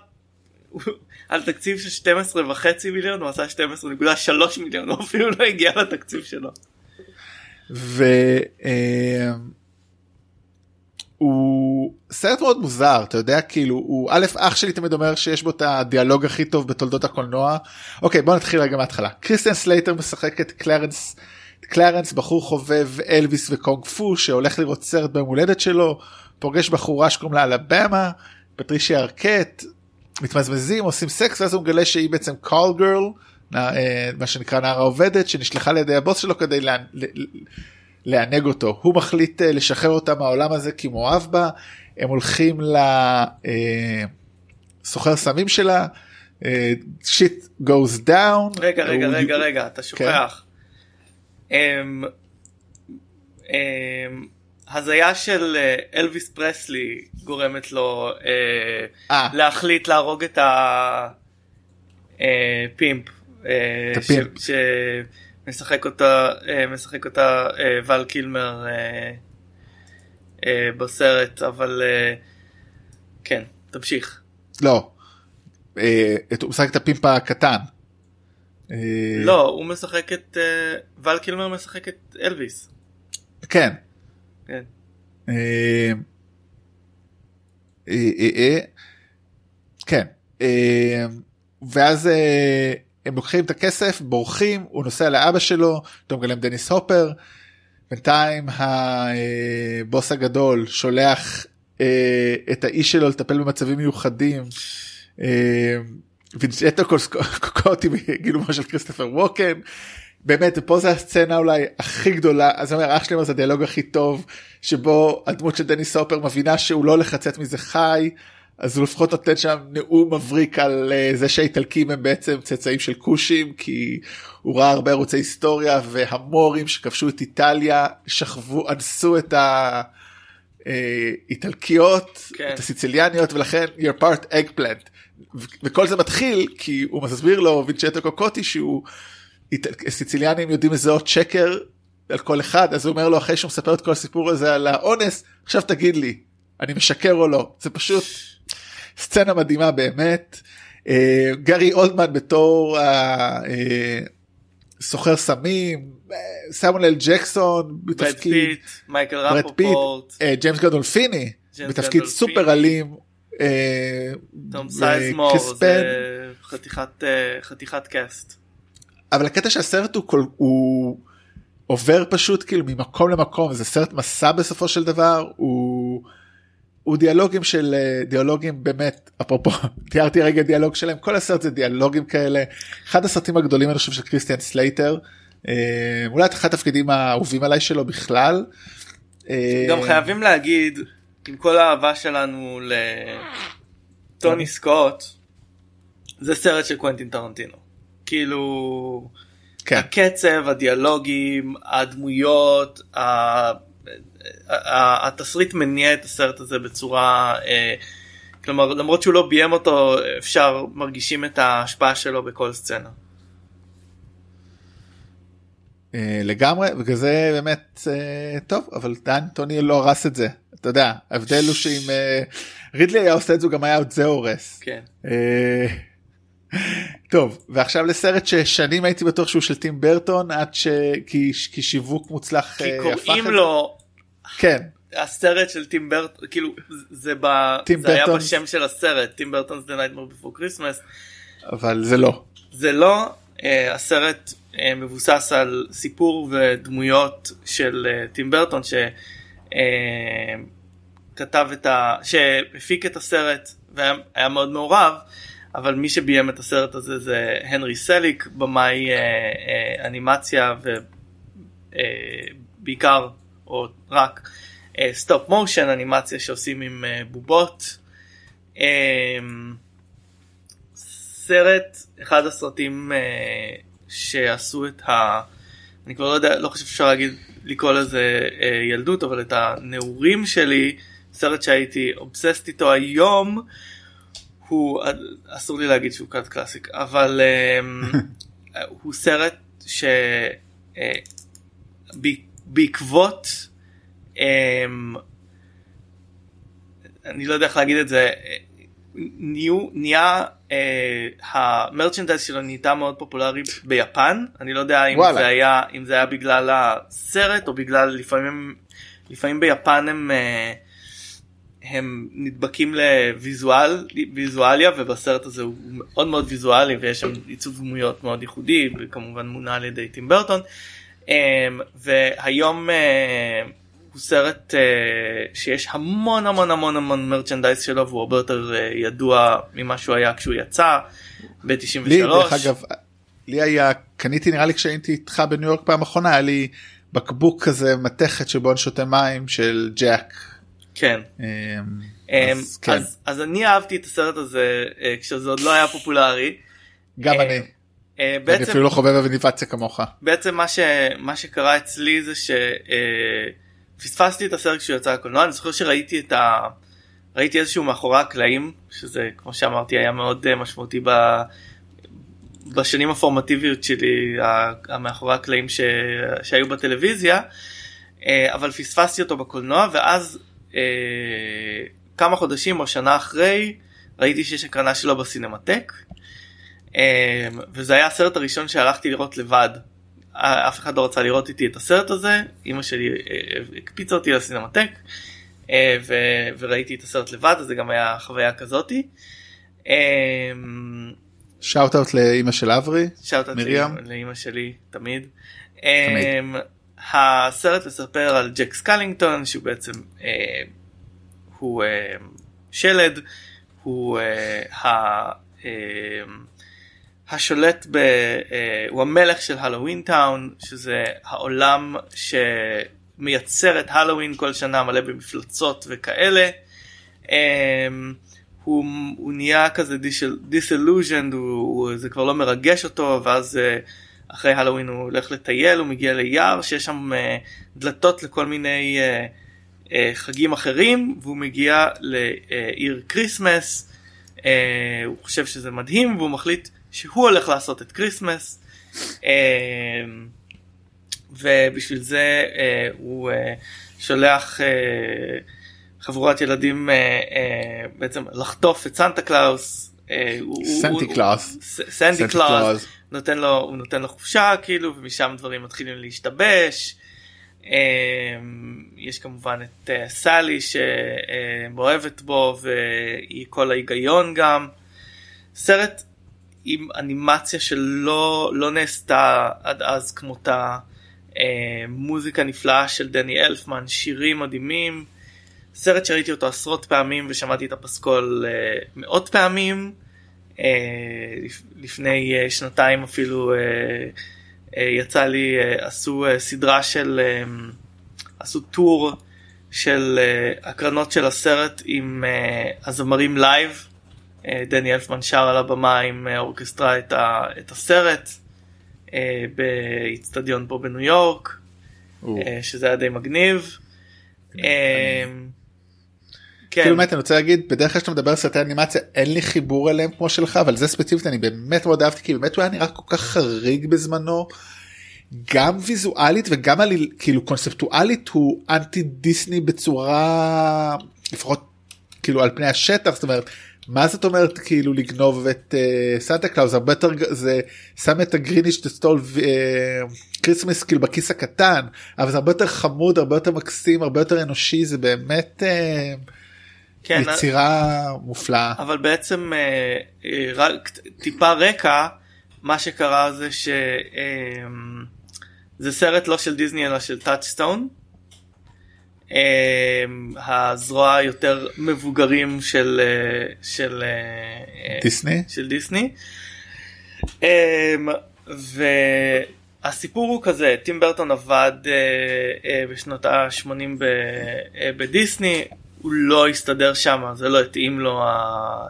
על תקציב של 12 וחצי מיליון הוא עשה 12.3 מיליון הוא אפילו לא הגיע לתקציב שלו. והוא סרט מאוד מוזר אתה יודע כאילו הוא א' אח שלי תמיד אומר שיש בו את הדיאלוג הכי טוב בתולדות הקולנוע אוקיי בוא נתחיל רגע מההתחלה קריסטיאן סלייטר משחק את קלרנס קלרנס בחור חובב אלוויס וקונג פו שהולך לראות סרט ביום הולדת שלו פוגש בחורה שקוראים לה אלבמה פטרישיה ארקט מתמזמזים עושים סקס ואז הוא מגלה שהיא בעצם call girl מה שנקרא נערה עובדת שנשלחה לידי הבוס שלו כדי לה, לענג אותו הוא מחליט אה, לשחרר אותה מהעולם הזה כי מאוהב בה הם הולכים לסוחר סמים שלה אה, shit goes down רגע רגע הוא- רגע רגע אתה כן. שוכח. הזיה של אה, אלוויס פרסלי גורמת לו אה, אה, להחליט להרוג את ה pimp. שמשחק אותה אה, משחק אותה אה, ול קילמר אה, אה, בסרט אבל אה, כן תמשיך לא. אה, הוא משחק את הפימפ הקטן. אה, לא הוא משחק את אה, ול קילמר משחק את אלוויס כן. כן. אה, אה, אה, אה, כן. אה, ואז אה, הם לוקחים את הכסף בורחים הוא נוסע לאבא שלו אותו מגלם דניס הופר. בינתיים הבוס הגדול שולח אה, את האיש שלו לטפל במצבים מיוחדים. אה, וינצ'נזו קוקוטי בגילומו של כריסטופר ווקן. באמת פה זה הסצנה אולי הכי גדולה אז אומר אח שלי זה הדיאלוג הכי טוב שבו הדמות של דניס הופר מבינה שהוא לא הולך לצאת מזה חי אז הוא לפחות נותן שם נאום מבריק על uh, זה שהאיטלקים הם בעצם צאצאים של כושים כי הוא ראה הרבה ערוצי היסטוריה והמורים שכבשו את איטליה שכבו אנסו את האיטלקיות אה, כן. את הסיציליאניות ולכן you're part eggplant וכל זה מתחיל כי הוא מסביר לו וינצ'טו קוקוטי שהוא סיציליאנים יודעים לזהות שקר על כל אחד אז הוא אומר לו אחרי שהוא מספר את כל הסיפור הזה על האונס עכשיו תגיד לי אני משקר או לא זה פשוט סצנה מדהימה באמת. אה, גארי אולדמן בתור אה, סמים, אה, סמואל אל ג'קסון בתפקיד, מייקל רפופורט, ג'יימס גנדולפיני בתפקיד סופר אלים. תום סייזמור זה חתיכת חתיכת cast. אבל הקטע שהסרט הוא כל הוא עובר פשוט כאילו ממקום למקום זה סרט מסע בסופו של דבר הוא. הוא דיאלוגים של אה, דיאלוגים באמת אפרופו תיארתי רגע דיאלוג שלהם כל הסרט זה דיאלוגים כאלה אחד הסרטים הגדולים אני חושב של קריסטיאן סלייטר אה, אולי אחד התפקידים האהובים עליי שלו בכלל. אה, גם חייבים להגיד עם כל האהבה שלנו לטוני סקוט זה סרט של קוונטין טרנטינו כאילו כן. הקצב הדיאלוגים הדמויות. התסריט מניע את הסרט הזה בצורה אה, כלומר למרות שהוא לא ביים אותו אפשר מרגישים את ההשפעה שלו בכל סצנה. אה, לגמרי בגלל זה באמת אה, טוב אבל דן טוני לא הרס את זה אתה יודע ההבדל הוא שאם רידלי היה עושה את זה גם היה עוד זה הורס. כן. טוב ועכשיו לסרט ששנים הייתי בטוח שהוא של טים ברטון עד ש... כי, שיווק מוצלח כי קוראים לו כן. הסרט של טים ברטון כאילו זה, ב... זה היה בשם של הסרט טים ברטון זה Nightmare Before Christmas. אבל זה לא. זה לא אה, הסרט אה, מבוסס על סיפור ודמויות של אה, טים ברטון שכתב אה, את ה... שהפיק את הסרט והיה מאוד מעורב. אבל מי שביים את הסרט הזה זה הנרי סליק במאי אה, אה, אנימציה ובעיקר אה, או רק stop motion אנימציה שעושים עם בובות. סרט אחד הסרטים שעשו את ה... אני כבר לא יודע לא חושב שאפשר להגיד לקרוא לזה אה, ילדות אבל את הנעורים שלי סרט שהייתי אובססט איתו היום הוא אסור לי להגיד שהוא קאט קלאסיק אבל um, הוא סרט ש... Uh, בעקבות אמ, אני לא יודע איך להגיד את זה ניו, נהיה אה, המרצ'נדייז שלו נהייתה מאוד פופולרי ביפן אני לא יודע אם זה היה אם זה היה בגלל הסרט או בגלל לפעמים לפעמים ביפן הם אה, הם נדבקים לוויזואל ויזואליה ובסרט הזה הוא מאוד מאוד ויזואלי ויש שם עיצוב דמויות מאוד ייחודי וכמובן מונה על ידי טים ברטון. אמ, והיום אה, הוא סרט אה, שיש המון המון המון המון מרצ'נדייז שלו והוא הרבה יותר אה, ידוע ממה שהוא היה כשהוא יצא ב-93. לי דרך אגב לי היה קניתי נראה לי כשהייתי איתך בניו יורק פעם אחרונה היה לי בקבוק כזה מתכת שבו אני שותה מים של ג'ק. כן. אמ, אז, כן. אז, אז אני אהבתי את הסרט הזה כשזה עוד לא היה פופולרי. גם אני. בעצם, אני אפילו לא חובב אבניבציה כמוך. בעצם מה, ש, מה שקרה אצלי זה שפספסתי את הסרט כשהוא יצא לקולנוע אני זוכר שראיתי את ה... ראיתי איזשהו מאחורי הקלעים שזה כמו שאמרתי היה מאוד אה, משמעותי ב... בשנים הפורמטיביות שלי המאחורי הקלעים ש... שהיו בטלוויזיה אה, אבל פספסתי אותו בקולנוע ואז אה, כמה חודשים או שנה אחרי ראיתי שיש הקרנה שלו בסינמטק וזה היה הסרט הראשון שהלכתי לראות לבד. אף אחד לא רצה לראות איתי את הסרט הזה, אמא שלי אה, הקפיצה אותי לסינמטק אה, וראיתי את הסרט לבד, אז זה גם היה חוויה כזאתי. shout out לאימא של אברי מרים לאימא שלי תמיד. תמיד. הסרט מספר על ג'ק סקלינגטון שהוא בעצם אה, הוא אה, שלד הוא אה, ה, אה, השולט ב... אה, הוא המלך של Halloween Town שזה העולם שמייצר את הלואוין כל שנה מלא במפלצות וכאלה. אה, הוא, הוא נהיה כזה disillusioned, זה כבר לא מרגש אותו ואז אה, אחרי הלואוין הוא הולך לטייל, הוא מגיע ליער שיש שם אה, דלתות לכל מיני חגים אחרים והוא מגיע לעיר Christmas, הוא חושב שזה מדהים והוא מחליט שהוא הולך לעשות את Christmas אה, ובשביל זה אה, הוא אה, שולח אה, חבורת ילדים אה, אה, בעצם לחטוף את סנטה קלאוס. אה, Sandy Claws. Sandy Claws. נותן לו, הוא נותן לו חופשה כאילו ומשם דברים מתחילים להשתבש. יש כמובן את סלי שמאוהבת בו והיא כל ההיגיון גם. סרט עם אנימציה שלא לא נעשתה עד אז כמותה. מוזיקה נפלאה של דני אלפמן, שירים מדהימים. סרט שראיתי אותו עשרות פעמים ושמעתי את הפסקול uh, מאות פעמים. Uh, לפני uh, שנתיים אפילו uh, uh, יצא לי, uh, עשו uh, סדרה של, uh, עשו טור של uh, הקרנות של הסרט עם uh, הזמרים live. Uh, דני אלפמן שר על הבמה עם uh, orchestra את, ה, את הסרט uh, באיצטדיון פה בניו יורק, uh, שזה היה די מגניב. Uh, כן. כאילו באמת אני רוצה להגיד בדרך כלל שאתה מדבר על סרטי אנימציה אין לי חיבור אליהם כמו שלך אבל זה ספציפית אני באמת מאוד אהבתי כי באמת הוא היה נראה כל כך חריג בזמנו. גם ויזואלית וגם על כאילו קונספטואלית הוא אנטי דיסני בצורה לפחות כאילו על פני השטח זאת אומרת מה זאת אומרת כאילו לגנוב את uh, סנטה קלאוז הרבה יותר זה שם את ה Grinch That Stole Christmas כאילו בכיס הקטן אבל זה הרבה יותר חמוד הרבה יותר מקסים הרבה יותר אנושי זה באמת. Uh, כן, יצירה מופלאה אבל בעצם אה, אה, רק טיפה רקע מה שקרה זה שזה אה, סרט לא של דיסני אלא של Touchstone. הזרוע היותר מבוגרים של של דיסני של דיסני. והסיפור הוא כזה טים ברטון עבד בשנות ה-80 בדיסני הוא לא הסתדר שם, זה לא התאים לו. אה,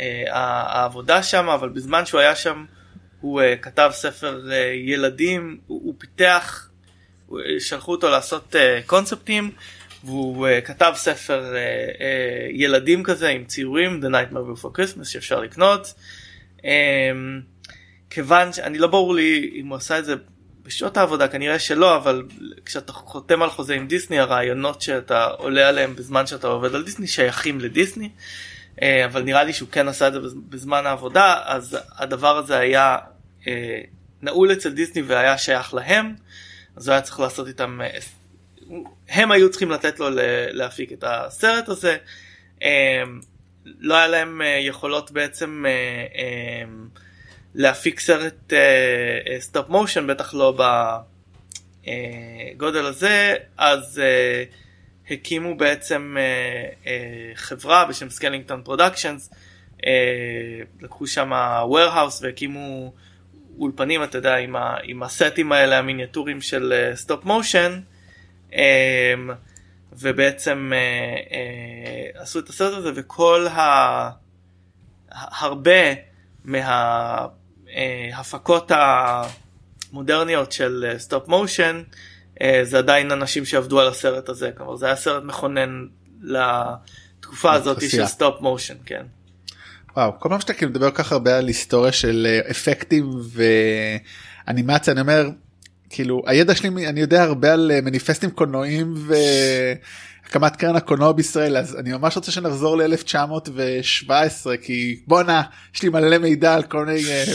אה, העבודה שם, אבל בזמן שהוא היה שם הוא אה, כתב ספר ילדים, הוא פיתח, שלחו אותו לעשות קונספטים, והוא כתב ספר ילדים כזה עם ציורים, The Nightmare Before Christmas שאפשר לקנות. כיוון שאני לא ברור לי אם הוא עשה את זה בשעות העבודה כנראה שלא אבל כשאתה חותם על חוזה עם דיסני הרעיונות שאתה עולה עליהם בזמן שאתה עובד על דיסני שייכים לדיסני אה, אבל נראה לי שהוא כן עשה את זה בזמן העבודה אז הדבר הזה היה אה, נעול אצל דיסני והיה שייך להם אז הוא היה צריך לעשות איתם אה, הם היו צריכים לתת לו להפיק את הסרט הזה. לא היה להם יכולות בעצם להפיק סרט stop motion בטח לא בגודל הזה. אז הקימו בעצם חברה בשם Skellington Productions לקחו שם warehouse והקימו אולפנים אתה יודע עם, ה, עם הסטים האלה המיניאטורים של stop uh, motion um, ובעצם uh, uh, עשו את הסרט הזה וכל ה... הרבה מה... ההפקות המודרניות של stop uh, motion uh, זה עדיין אנשים שעבדו על הסרט הזה כלומר זה היה סרט מכונן לתקופה הזאת של stop motion כן. וואו כל פעם שאתה כאילו מדבר כך הרבה על היסטוריה של אה, אפקטים ואנימציה אני אומר כאילו הידע שלי אני יודע הרבה על אה, מניפסטים קולנועים ו... הקמת קרן הקולנוע בישראל אז אני ממש רוצה שנחזור ל-1917 כי בואנה יש לי מלא מידע על כל מיני uh,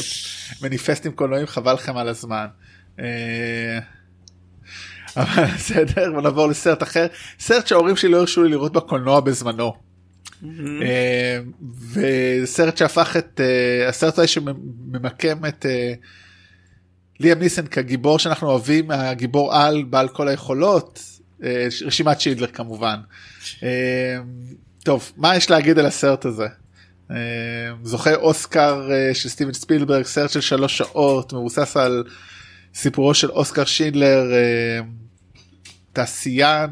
מניפסטים קולנועים חבל לכם על הזמן. אבל בסדר בוא נעבור לסרט אחר סרט שההורים שלי לא הרשו לי לראות בקולנוע בזמנו. אה, וסרט שהפך את אה, הסרט הזה שממקם את אה, ליאם ניסן כגיבור שאנחנו אוהבים הגיבור על בעל כל היכולות רשימת שינדלר כמובן. טוב מה יש להגיד על הסרט הזה. זוכה אוסקר של סטיבן ספילברג סרט של שלוש שעות מבוסס על סיפורו של אוסקר שינדלר אה, תעשיין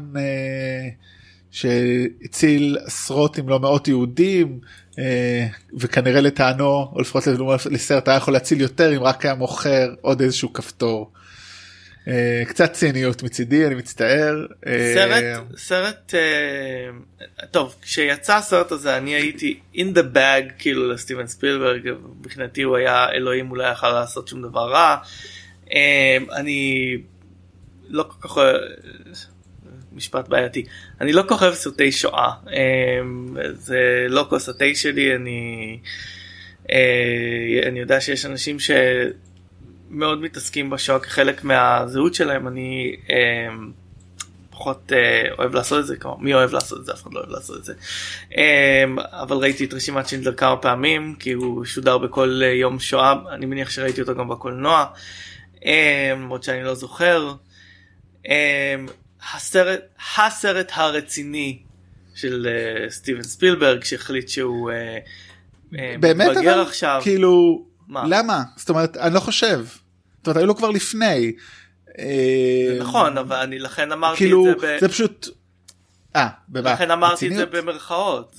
שהציל עשרות אם לא מאות יהודים אה, וכנראה לטענו או לפחות לסרט היה יכול להציל יותר אם רק היה מוכר עוד איזשהו כפתור. אה, קצת ציניות מצידי אני מצטער. אה, סרט סרט טוב כשיצא הסרט הזה אני הייתי in the bag כאילו לסטיבן ספילברג מבחינתי הוא היה אלוהים אולי יכול לעשות שום דבר רע. אני לא כל כך משפט בעייתי. אני לא אוהב סרטי שואה. אה, זה לא כוס התה שלי אני אה, אני יודע שיש אנשים שמאוד מתעסקים בשואה כחלק מהזהות שלהם אני אה, פחות אה, אוהב לעשות את זה כמו מי אוהב לעשות את זה? אף אחד לא אוהב לעשות את זה. אה, אבל ראיתי את רשימת שינדלר כמה פעמים כי הוא שודר בכל אה, יום שואה. אני מניח שראיתי אותו גם בקולנוע. למרות שאני לא זוכר. הסרט הסרט הרציני של אה, סטיבן ספילברג שהחליט שהוא אה, באמת מתבגר אבל עכשיו. כאילו מה? למה זאת אומרת אני לא חושב. זאת אומרת היו לו כבר לפני. נכון אבל אני לכן אמרתי כאילו את זה, ב... זה פשוט. אה, במה? לכן אמרתי את זה רציניות? במרכאות.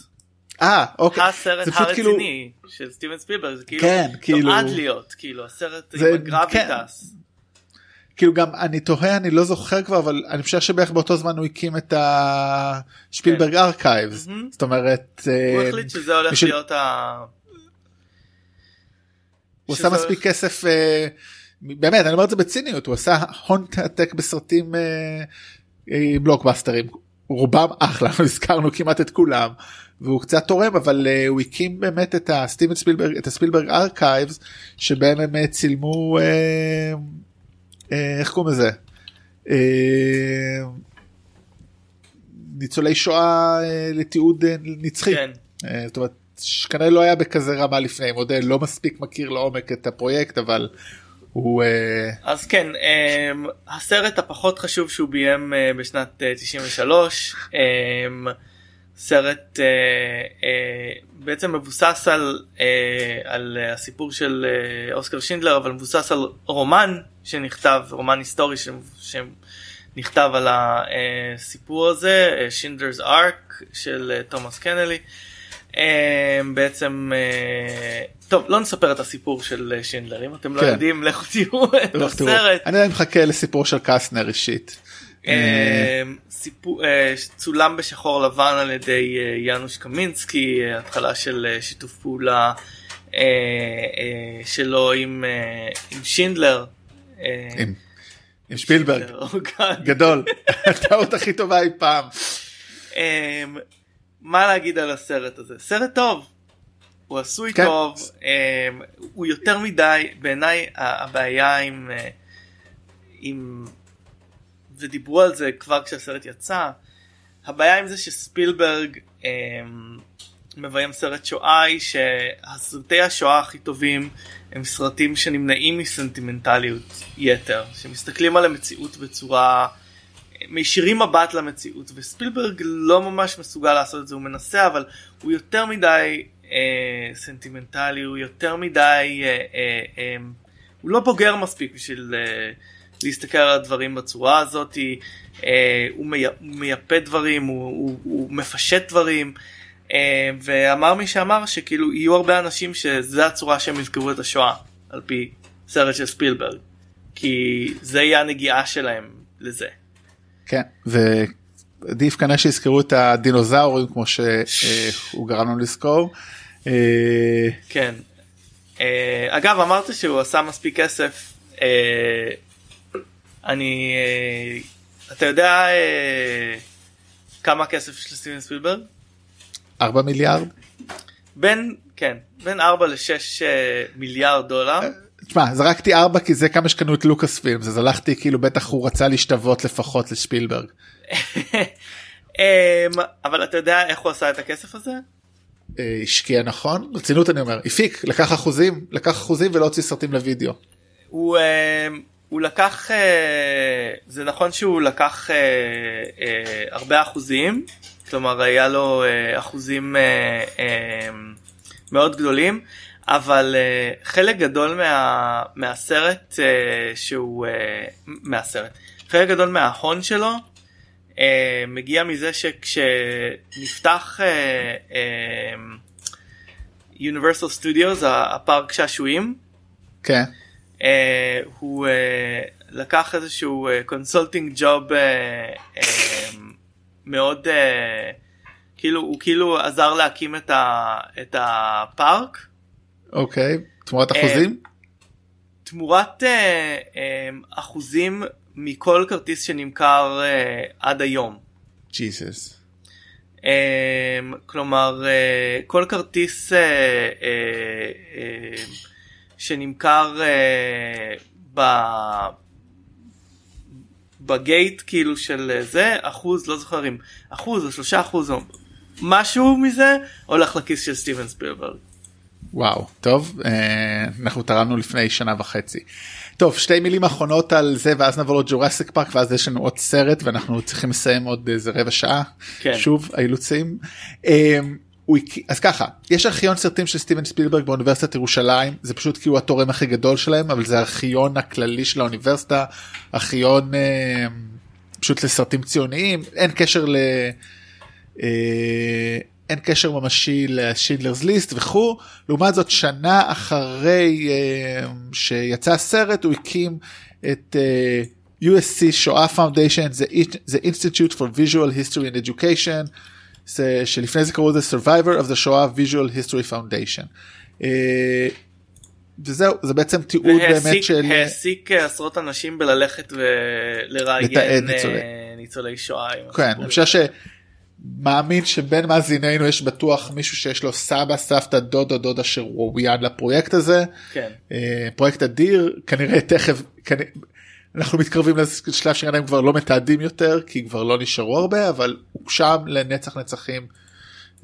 אה אוקיי. הסרט זה כאילו- הרציני של סטיבן ספילברג זה כאילו כן, כאילו- נועד להיות כאילו הסרט זה- עם ה gravitas. כאילו גם אני תוהה אני לא זוכר כבר אבל אני חושב שבערך באותו זמן הוא הקים את ה Spielberg Archives כן. מהמם. זאת אומרת אה, הוא החליט שזה הולך להיות ה... הוא עשה הולך- מספיק כסף אה, באמת אני אומר את זה בציניות הוא עשה הון עתק בסרטים אה, בלוקבאסטרים רובם אחלה הזכרנו כמעט את כולם והוא קצת תורם אבל אה, הוא הקים באמת את הסטיבן ספילברג את ה Spielberg Archives שבהם הם צילמו אה, איך קוראים לזה אה, ניצולי שואה אה, לתיעוד אה, נצחי. כן. אה, זאת אומרת שכנראה לא היה בכזה רמה לפני מודה לא מספיק מכיר לעומק את הפרויקט אבל הוא אה, אז כן הסרט הפחות חשוב שהוא ביים אה, בשנת אה, 93 אמ, סרט אה, אה, בעצם מבוסס על, אה, על אה, הסיפור של אה, אוסקר שינדלר אבל מבוסס על רומן שנכתב רומן היסטורי ש- שנכתב על הסיפור הזה שינדלר's ארק של אה, תומאס קנלי. אמ, בעצם אה, טוב לא נספר את הסיפור של אה, שינדלר אם אתם לא כן. יודעים לכו תראו את לא, הסרט. אני מחכה לסיפור של קסנר אישית. אמ, אה, צולם בשחור לבן על ידי אה, יאנוש קמינסקי התחלה של אה, שיתוף פעולה שלו עם שינדלר. עם- שפילברג God. גדול הטעות הכי טובה אי פעם. אמ, מה להגיד על הסרט הזה סרט טוב הוא עשוי כן. טוב אמ, הוא יותר מדי בעיניי הבעיה עם עם ודיברו על זה כבר כשהסרט יצא. הבעיה עם זה שספילברג אמ, מביים סרט שואה היא שהסרטי השואה הכי טובים הם סרטים שנמנעים מסנטימנטליות יתר שמסתכלים על המציאות בצורה מישירים מבט למציאות וספילברג לא ממש מסוגל לעשות את זה הוא מנסה אבל הוא יותר מדי אה, סנטימנטלי הוא יותר מדי אה, אה, אה, הוא לא בוגר מספיק בשביל אה, להסתכל על הדברים בצורה הזאת אה, הוא, מי, הוא מייפה דברים הוא, הוא, הוא מפשט דברים אה, ואמר מי שאמר שכאילו יהיו הרבה אנשים שזה הצורה שהם יזכרו את השואה על פי סרט של ספילברג כי זה יהיה הנגיעה שלהם לזה. כן ועדיף כנראה שיזכרו את הדינוזאורים כמו שהוא גרם לנו לזכור. אה, כן. אה, אגב אמרת שהוא עשה מספיק כסף. אה, אני אה, אתה יודע אה, כמה כסף יש לסטיבן ספילברג? 4 מיליארד. בין כן בין 4 ל-6 מיליארד דולר. תשמע זרקתי 4 כי זה כמה שקנו את לוקאס פילמס אז הלכתי כאילו בטח הוא רצה להשתוות לפחות לשפילברג. אמ, אבל אתה יודע איך הוא עשה את הכסף הזה? אה, השקיע נכון רצינות אני אומר הפיק לקח אחוזים לקח אחוזים ולא הוציא סרטים לוידאו. הוא, אה, הוא לקח אה, זה נכון שהוא לקח אה, אה, הרבה אחוזים כלומר היה לו אחוזים מאוד גדולים אבל חלק גדול מה, מהסרט שהוא מהסרט חלק גדול מההון שלו מגיע מזה שכשנפתח Universal Studios הפארק שעשועים כן. uh, הוא uh, לקח איזשהו consulting uh, job uh, uh, מאוד uh, כאילו הוא כאילו עזר להקים את, ה, את הפארק. אוקיי, תמורת אחוזים? תמורת אה, אה, אחוזים מכל כרטיס שנמכר אה, עד היום. ג'יסוס. כלומר כל כרטיס שנמכר ב... בגייט כאילו של זה אחוז לא זוכר אם אחוז או שלושה אחוז או משהו מזה הולך לכיס של סטיבן ספילברג. וואו טוב אה, אנחנו תרמנו לפני שנה וחצי. טוב שתי מילים אחרונות על זה ואז נעבור ל Jurassic Park ואז יש לנו עוד סרט ואנחנו צריכים לסיים עוד איזה רבע שעה כן. שוב האילוצים. אה, אז ככה יש ארכיון סרטים של סטיבן ספילברג באוניברסיטת ירושלים זה פשוט כי הוא התורם הכי גדול שלהם אבל זה ארכיון הכללי של האוניברסיטה ארכיון אה, פשוט לסרטים ציוניים אין קשר ל... אין קשר ממשי ל Schindler's List וכו' לעומת זאת שנה אחרי uh, שיצא הסרט הוא הקים את uh, USC Shoah Foundation זה Institute for Visual History and Education זה, שלפני זה קראו לזה Survivor of the Shoah Visual History Foundation. Uh, וזהו זה בעצם תיעוד באמת של העסיק עשרות אנשים בללכת ולראיין ניצולי. ניצולי שואה. כן, אני חושב ש... מאמין שבין מאזיננו יש בטוח מישהו שיש לו סבא סבתא דוד או דודה שראויין לפרויקט הזה. כן. אה, פרויקט אדיר כנראה תכף כנראה, אנחנו מתקרבים לשלב שכנראה הם כבר לא מתעדים יותר כי כבר לא נשארו הרבה אבל הוא שם לנצח נצחים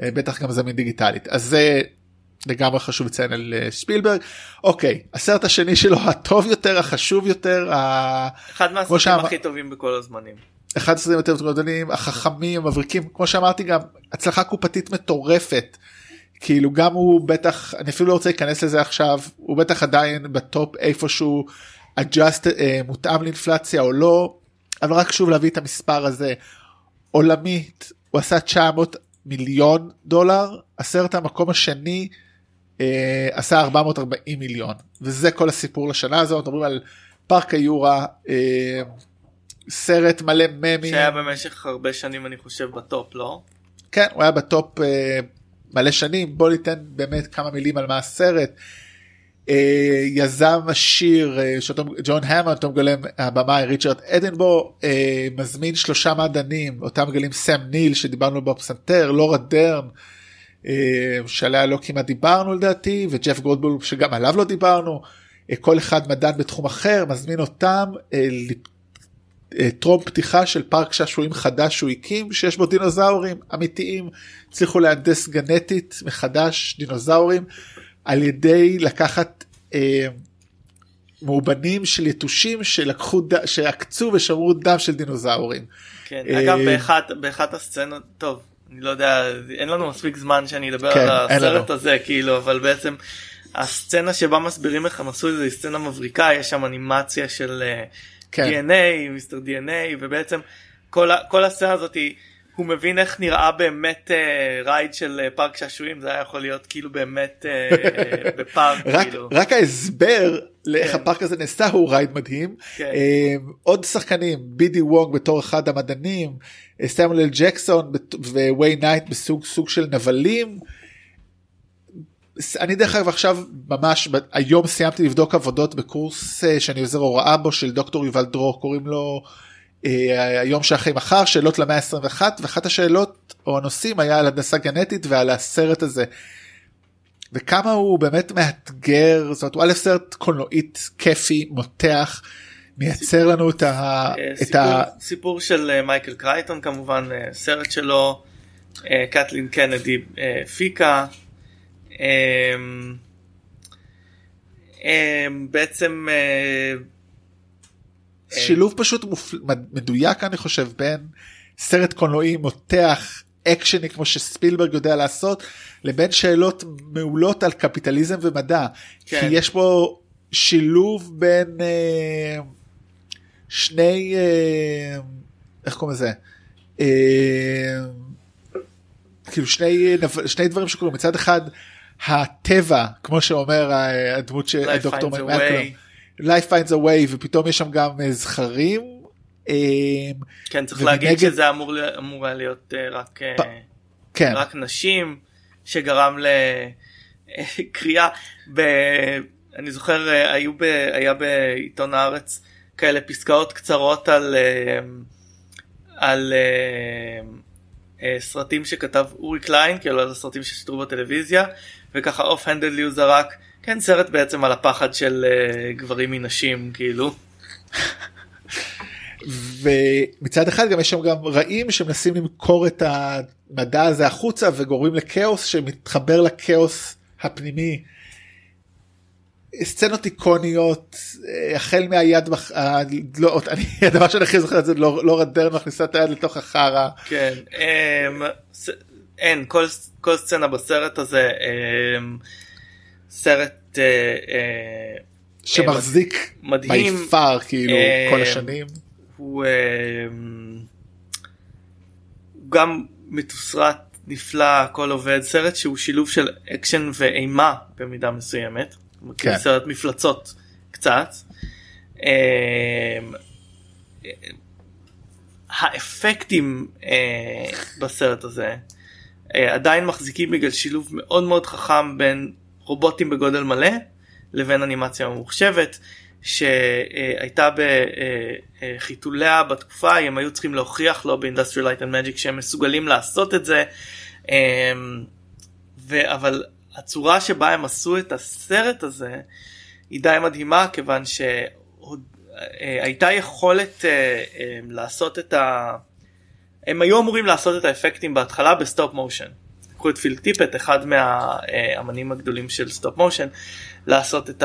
אה, בטח גם זמין דיגיטלית אז זה לגמרי חשוב לציין על אה, ספילברג אוקיי הסרט השני שלו הטוב יותר החשוב יותר אחד מהסרטים הכי טובים בכל הזמנים. אחד הסרטים יותר גדולים החכמים המבריקים כמו שאמרתי גם הצלחה קופתית מטורפת. כאילו גם הוא בטח אני אפילו לא רוצה להיכנס לזה עכשיו הוא בטח עדיין בטופ איפשהו adjust אה, מותאם לאינפלציה או לא אבל רק שוב להביא את המספר הזה עולמית הוא עשה 900 מיליון דולר הסרט המקום השני אה, עשה 440 מיליון וזה כל הסיפור לשנה הזאת מדברים על פארק היורה. אה, סרט מלא ממים. שהיה במשך הרבה שנים אני חושב ב top לא? כן הוא היה ב top אה, מלא שנים בוא ניתן באמת כמה מילים על מה הסרט. אה, יזם עשיר אה, ג'ון האמונד מגולם הבמאי ריצ'רד אטנבורו אה, מזמין שלושה מדענים אותם מגלמים סם ניל שדיברנו בפסנתר לורה דרן אה, שעליה לא כמעט דיברנו לדעתי וג'ף גולדבול שגם עליו לא דיברנו. אה, כל אחד מדען בתחום אחר מזמין אותם אה, אה, טרום פתיחה של פארק שעשועים חדש שהוא הקים שיש בו דינוזאורים אמיתיים הצליחו להנדס גנטית מחדש דינוזאורים על ידי לקחת אה, מאובנים של יתושים שלקחו ד... שעקצו ושמרו דם של דינוזאורים. כן, אה, אגב באחת באחת הסצנות טוב אני לא יודע אין לנו מספיק זמן שאני אדבר כן, על הסרט הזה כאילו אבל בעצם הסצנה שבה מסבירים איך הם עשו את זה היא סצנה מבריקה יש שם אנימציה של. Uh, כן. DNA, Mister DNA, ובעצם כל, כל הסצנה הזאת הוא מבין איך נראה באמת אה, ride של אה, פארק שעשועים זה היה יכול להיות כאילו באמת אה, בפארק רק, כאילו. רק ההסבר לאיך כן. הפארק הזה נעשה הוא ride מדהים כן. אה, עוד שחקנים בי די וונג בתור אחד המדענים סמואל ג'קסון וויין נייט בסוג סוג של נבלים. אני דרך אגב עכשיו ממש היום סיימתי לבדוק עבודות בקורס אה, שאני עוזר הוראה בו של דוקטור יובל דרור קוראים לו אה, היום שאחרי מחר שאלות למאה ה-21 ואחת השאלות או הנושאים היה על הנדסה גנטית ועל הסרט הזה. וכמה הוא באמת מאתגר זאת אומרת הוא א' סרט קולנועית כיפי מותח מייצר לנו את ה... סיפור, את ה... סיפור של מייקל קרייטון כמובן סרט שלו אה, קטלין קנדי אה, הפיקה. בעצם שילוב פשוט מופ... מדויק אני חושב בין סרט קולנועי מותח אקשני כמו שספילברג יודע לעשות לבין שאלות מעולות על קפיטליזם ומדע כן. כי יש פה שילוב בין אה, שני אה, איך קוראים לזה אה, כאילו שני שני דברים שקורים מצד אחד הטבע כמו שאומר הדמות של דוקטור מייקלום. Life finds a way ופתאום יש שם גם אה, זכרים. אה, כן צריך להגיד שזה אמור אמור להיות אה, רק כן. רק נשים שגרם לקריאה אני זוכר היו ב, היה בעיתון הארץ כאלה פסקאות קצרות על על סרטים שכתב אורי קליין כאילו על הסרטים ששידרו בטלוויזיה וככה אוף הנדל הוא זרק כן סרט בעצם על הפחד של uh, גברים מנשים כאילו. ומצד אחד גם יש שם גם רעים שמנסים למכור את המדע הזה החוצה וגורמים לכאוס שמתחבר לכאוס הפנימי. סצנות איקוניות אה, החל מהיד בח... לא, אני הדבר שאני הכי זוכר את זה לא, לא רדרן מכניסה את היד לתוך החרא. כן um, אין כל, כל סצנה בסרט הזה. Um, סרט אה, אה, שמחזיק מדהים by far כאילו אה, כל השנים. הוא גם מתוסרט נפלא הכל עובד סרט שהוא שילוב של אקשן ואימה במידה מסוימת. כן. סרט מפלצות קצת. האפקטים בסרט הזה עדיין מחזיקים בגלל שילוב מאוד מאוד חכם בין רובוטים בגודל מלא לבין אנימציה ממוחשבת שהייתה בחיתוליה בתקופה הם היו צריכים להוכיח לו ב Industrial Light and Magic שהם מסוגלים לעשות את זה אמ, אבל הצורה שבה הם עשו את הסרט הזה היא די מדהימה כיוון שהייתה יכולת אה, אמ, לעשות את ה... הם היו אמורים לעשות את האפקטים בהתחלה ב stop motion. לקחו את פיל טיפט אחד מהאמנים הגדולים של stop motion לעשות את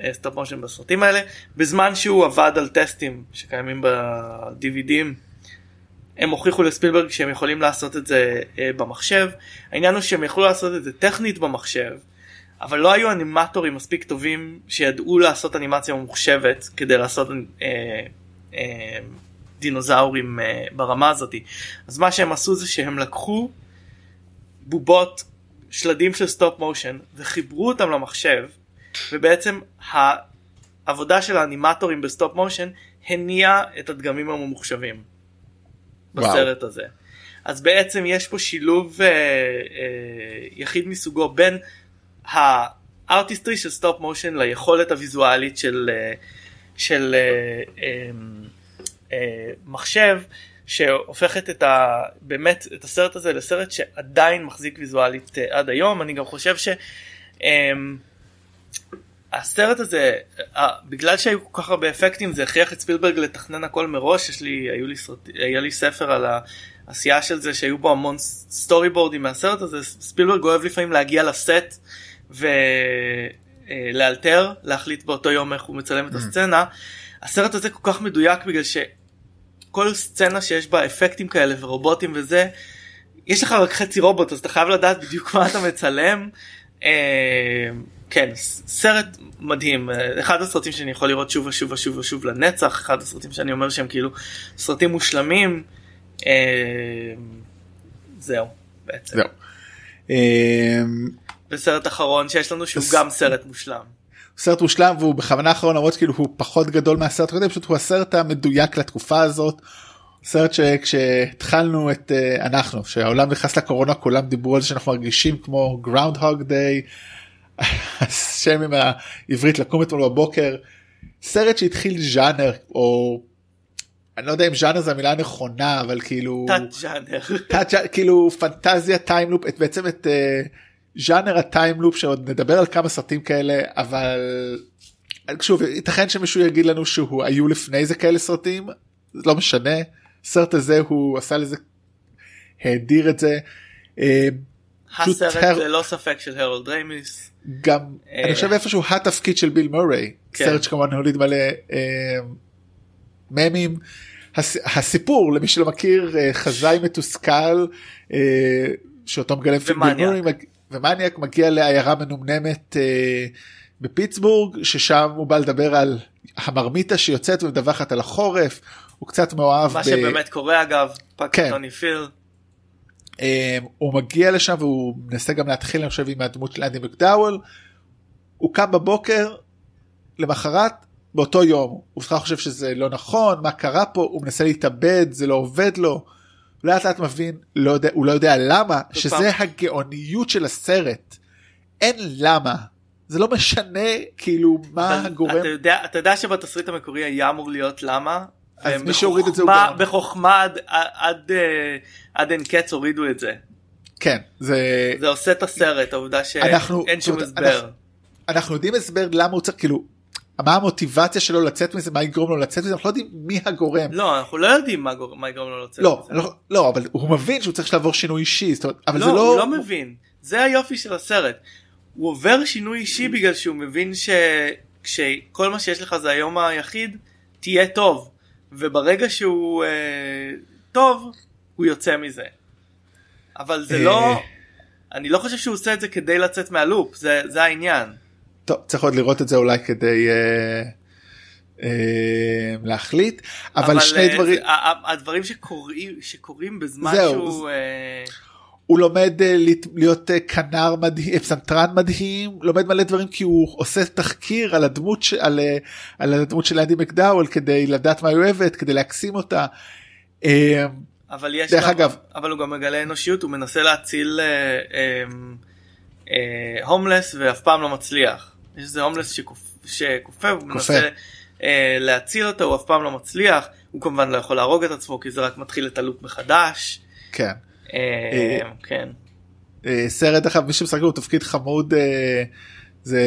ה stop motion בסרטים האלה. בזמן שהוא עבד על טסטים שקיימים ב-DVDים הם הוכיחו לספילברג שהם יכולים לעשות את זה אה, במחשב. העניין הוא שהם יכלו לעשות את זה טכנית במחשב אבל לא היו אנימטורים מספיק טובים שידעו לעשות אנימציה ממוחשבת כדי לעשות אה, אה, דינוזאורים אה, ברמה הזאתי אז מה שהם עשו זה שהם לקחו בובות שלדים של stop motion וחיברו אותם למחשב ובעצם העבודה של האנימטורים ב stop motion הניעה את הדגמים הממוחשבים בסרט וואו. הזה. אז בעצם יש פה שילוב אה, אה, יחיד מסוגו בין ה artistry של stop motion ליכולת הוויזואלית של, אה, של אה, אה, אה, מחשב שהופכת את ה... באמת את הסרט הזה לסרט שעדיין מחזיק ויזואלית uh, עד היום. אני גם חושב שהסרט אמ, הזה בגלל שהיו כל כך הרבה אפקטים זה הכריח את ספילברג לתכנן הכל מראש. יש לי היו לי סרט, היה לי ספר על העשייה של זה שהיו בו המון סטורי בורדים מהסרט הזה. ספילברג אוהב לפעמים להגיע לסט ולאלתר uh, להחליט באותו יום איך הוא מצלם את mm. הסצנה. הסרט הזה כל כך מדויק בגלל ש... כל סצנה שיש בה אפקטים כאלה ורובוטים וזה יש לך רק חצי רובוט אז אתה חייב לדעת בדיוק מה אתה מצלם. אה, כן סרט מדהים אחד הסרטים שאני יכול לראות שוב ושוב ושוב ושוב לנצח אחד הסרטים שאני אומר שהם כאילו סרטים מושלמים. אה, זהו בעצם. זהו. אה, וסרט אחרון שיש לנו שהוא גם סרט מושלם. סרט מושלם והוא בכוונה אחרון למרות כאילו הוא פחות גדול מהסרט הקודם פשוט הוא הסרט המדויק לתקופה הזאת. סרט שכשהתחלנו את אה, אנחנו שהעולם נכנס לקורונה כולם דיברו על זה שאנחנו מרגישים כמו Groundhog Day. השם עם העברית לקום אתמול בבוקר סרט שהתחיל ז'אנר או אני לא יודע אם ז'אנר זה המילה הנכונה אבל כאילו תת ז'אנר כאילו פנטזיה time loop בעצם את. אה, ז'אנר ה time loop שעוד נדבר על כמה סרטים כאלה אבל שוב ייתכן שמישהו יגיד לנו שהוא היו לפני זה כאלה סרטים לא משנה סרט הזה הוא עשה לזה האדיר את זה. אה, הסרט הר- ללא ספק של הרולד ריימיס. גם אה. אני חושב איפשהו התפקיד של ביל מוריי כן. סרט שכמובן הוליד מלא אה, ממים. הס, הסיפור למי שלא מכיר אה, חזאי מתוסכל אה, שאותו מגלם פיל ביל. מוריי ומניאק מגיע לעיירה מנומנמת אה, בפיטסבורג ששם הוא בא לדבר על המרמיתה שיוצאת ומדווחת על החורף הוא קצת מאוהב מה ב- שבאמת קורה אגב, פאק כן. פיל. אה, הוא מגיע לשם והוא מנסה גם להתחיל אני חושב עם הדמות של אנדי מקדאוול. הוא קם בבוקר למחרת באותו יום הוא בכלל חושב שזה לא נכון מה קרה פה הוא מנסה להתאבד זה לא עובד לו. לאט לאט מבין לא יודע הוא לא יודע למה פעם. שזה הגאוניות של הסרט. אין למה זה לא משנה כאילו מה אבל הגורם אתה יודע, אתה יודע שבתסריט המקורי היה אמור להיות למה? אז מי שהוריד את זה הוא גם- בחוכמה עד- עד אה, עד אין קץ הורידו את זה. כן זה זה עושה את הסרט העובדה אנחנו- שאין שום זאת הסבר. אנחנו- אנחנו יודעים הסבר למה הוא צריך כאילו מה המוטיבציה שלו לצאת מזה מה יגרום לו לצאת מזה אנחנו לא יודעים מי הגורם. לא אנחנו לא יודעים מה גור- מה יגרום לו לצאת. לא, מזה. לא, לא, אבל הוא מבין שהוא צריך לעבור שינוי אישי, זאת אומרת, אבל לא, זה לא... הוא לא מבין. זה היופי של הסרט. הוא עובר שינוי אישי בגלל שהוא מבין שכשכל מה שיש לך זה היום היחיד, תהיה טוב. וברגע שהוא אה, טוב, הוא יוצא מזה. אבל זה אה. לא... אני לא חושב שהוא עושה את זה כדי לצאת מהלופ, זה, זה העניין. טוב, צריך עוד לראות את זה אולי כדי אה, אה, להחליט, אבל, שני אה, דברים, הדברים שקורים, שקורים בזמן זהו, שהוא... אה, הוא לומד אה, להיות- אה, כנר מדהים, פסנתרן מדהים, לומד מלא דברים כי הוא עושה תחקיר על הדמות, ש- על, אה, על הדמות של אנדי מקדאוול כדי לדעת מה היא אוהבת, כדי להקסים אותה. אה, אבל יש דרך גם, אגב- אבל הוא גם מגלה אנושיות, הוא מנסה להציל אה, אה, אה, הומלס ואף פעם לא מצליח. יש איזה הומלס שקופא, הוא מנסה אה, להציל אותו, הוא אף פעם לא מצליח. הוא כמובן לא יכול להרוג את עצמו כי זה רק מתחיל את הלופ מחדש. כן. אה, אה, כן. אה, סרט אחד מי שמשחק בו תפקיד חמוד אה, זה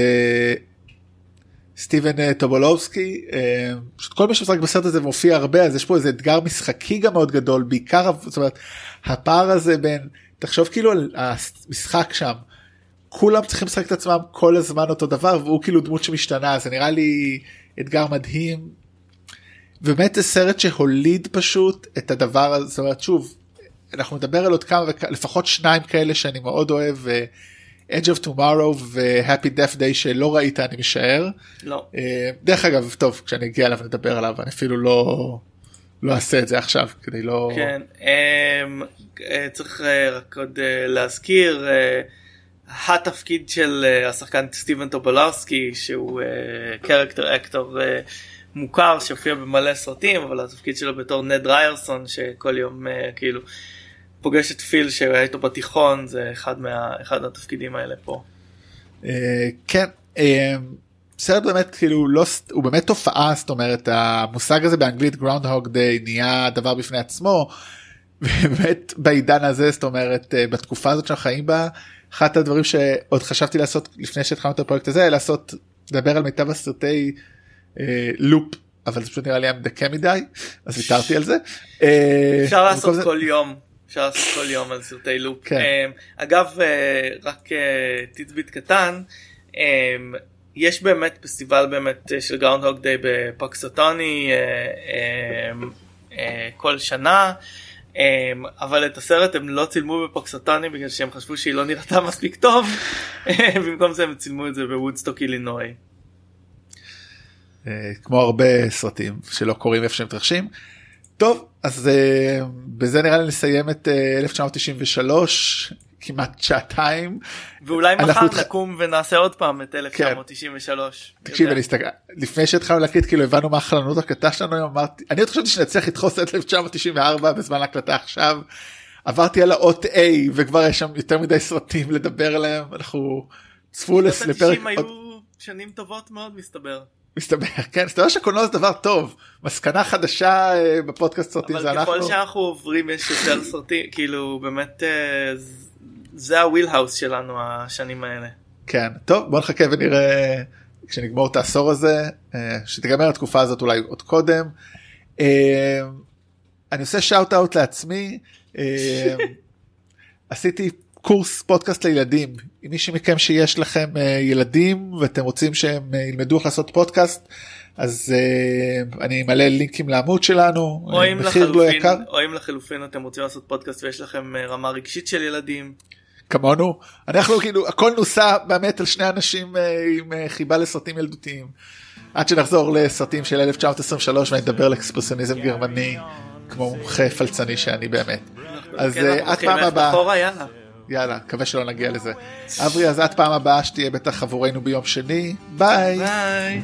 סטיבן אה, טובולובסקי אה, פשוט כל מי שמשחק בסרט הזה מופיע הרבה אז יש פה איזה אתגר משחקי גם מאוד גדול בעיקר זאת אומרת הפער הזה בין תחשוב כאילו על המשחק שם כולם צריכים לשחק את עצמם כל הזמן אותו דבר והוא כאילו דמות שמשתנה זה נראה לי אתגר מדהים. באמת זה סרט שהוליד פשוט את הדבר הזה זאת אומרת שוב אנחנו נדבר על עוד כמה. לפחות שניים כאלה שאני מאוד אוהב אה, Edge of Tomorrow ו-Happy Death Day שלא ראית אני משער. לא. אה, דרך אגב טוב כשאני אגיע אליו נדבר עליו אני אפילו לא לא אעשה את זה עכשיו כדי לא כן, אמ, אה, צריך רק עוד להזכיר, התפקיד של אה, השחקן סטיבן טובולרסקי שהוא קרקטר אקטור מוכר שהופיע במלא סרטים אבל התפקיד שלו בתור נד ריירסון שכל יום אה, כאילו פוגש את פיל שהיה איתו בתיכון זה אחד מה אחד מהתפקידים האלה פה. אה, כן אה, סרט באמת כאילו לא הוא באמת תופעה זאת אומרת המושג הזה באנגלית groundhog day נהיה דבר בפני עצמו. באמת בעידן הזה זאת אומרת אה, בתקופה הזאת שאנחנו חיים בה אחד הדברים שעוד חשבתי לעשות לפני שהתחלנו את הפרויקט הזה לעשות לדבר על מיטב הסרטי אה, loop אבל זה פשוט נראה לי היה מדכא מדי אז ויתרתי על זה. אה, אפשר לעשות זה- כל יום. אפשר לעשות כל יום על סרטי loop. כן. אמ, אגב אה, רק אה, tidbit קטן אמ, יש באמת פסטיבל באמת אה, של Groundhog Day בפנקסטוני אה, אמ, אה, כל שנה. אמ, אבל את הסרט הם לא צילמו בפקסטוני בגלל שהם חשבו שהיא לא נראתה מספיק טוב במקום זה הם צילמו את זה בוודסטוק אילינוי. אה, כמו הרבה סרטים שלא קורים איפה שהם מתרחשים. טוב אז אה, בזה נראה לי נסיים את אה, 1993 כמעט שעתיים. ואולי מחר אנחנו התח- נקום ונעשה עוד פעם את 1993. תקשיב יודע. אני הסתכל לפני שהתחלנו להקליט כאילו הבנו מה החלונות הקלטה שלנו היום אמרתי אני עוד חשבתי שנצליח לדחוס את 1994 בזמן ההקלטה עכשיו. עברתי על האות A וכבר יש שם יותר מדי סרטים לדבר עליהם אנחנו צפו לפרק ה-90 עוד היו שנים טובות מאוד מסתבר. מסתבר כן מסתבר שקולנוע זה דבר טוב מסקנה חדשה אה, בפודקאסט סרטים זה אבל אנחנו. ככל שאנחנו עוברים יש יותר סרטים כאילו באמת אה, זה ה wheelhouse שלנו השנים האלה. כן טוב בוא נחכה ונראה כשנגמור את העשור הזה אה, שתיגמר התקופה הזאת אולי עוד קודם. אה, אני עושה שאוט אאוט לעצמי אה, עשיתי קורס פודקאסט לילדים אם מישהו מכם שיש לכם ילדים ואתם רוצים שהם ילמדו איך לעשות פודקאסט אז uh, אני אמלא לינקים לעמוד שלנו מחיר לא לחלופין, יקר או אם לחלופין אתם רוצים לעשות פודקאסט ויש לכם רמה רגשית של ילדים. כמונו אנחנו כאילו הכל נוסע באמת על שני אנשים אה, עם אה, חיבה לסרטים ילדותיים עד שנחזור לסרטים של 1923 ואני אדבר על אקספרסיוניזם גרמני כמו מומחה פלצני שאני באמת. אז אה, עד פעם הבאה. יאללה, מקווה שלא נגיע לזה. אברי, אז עד פעם הבאה שתהיה בטח עבורנו ביום שני. ביי. ביי.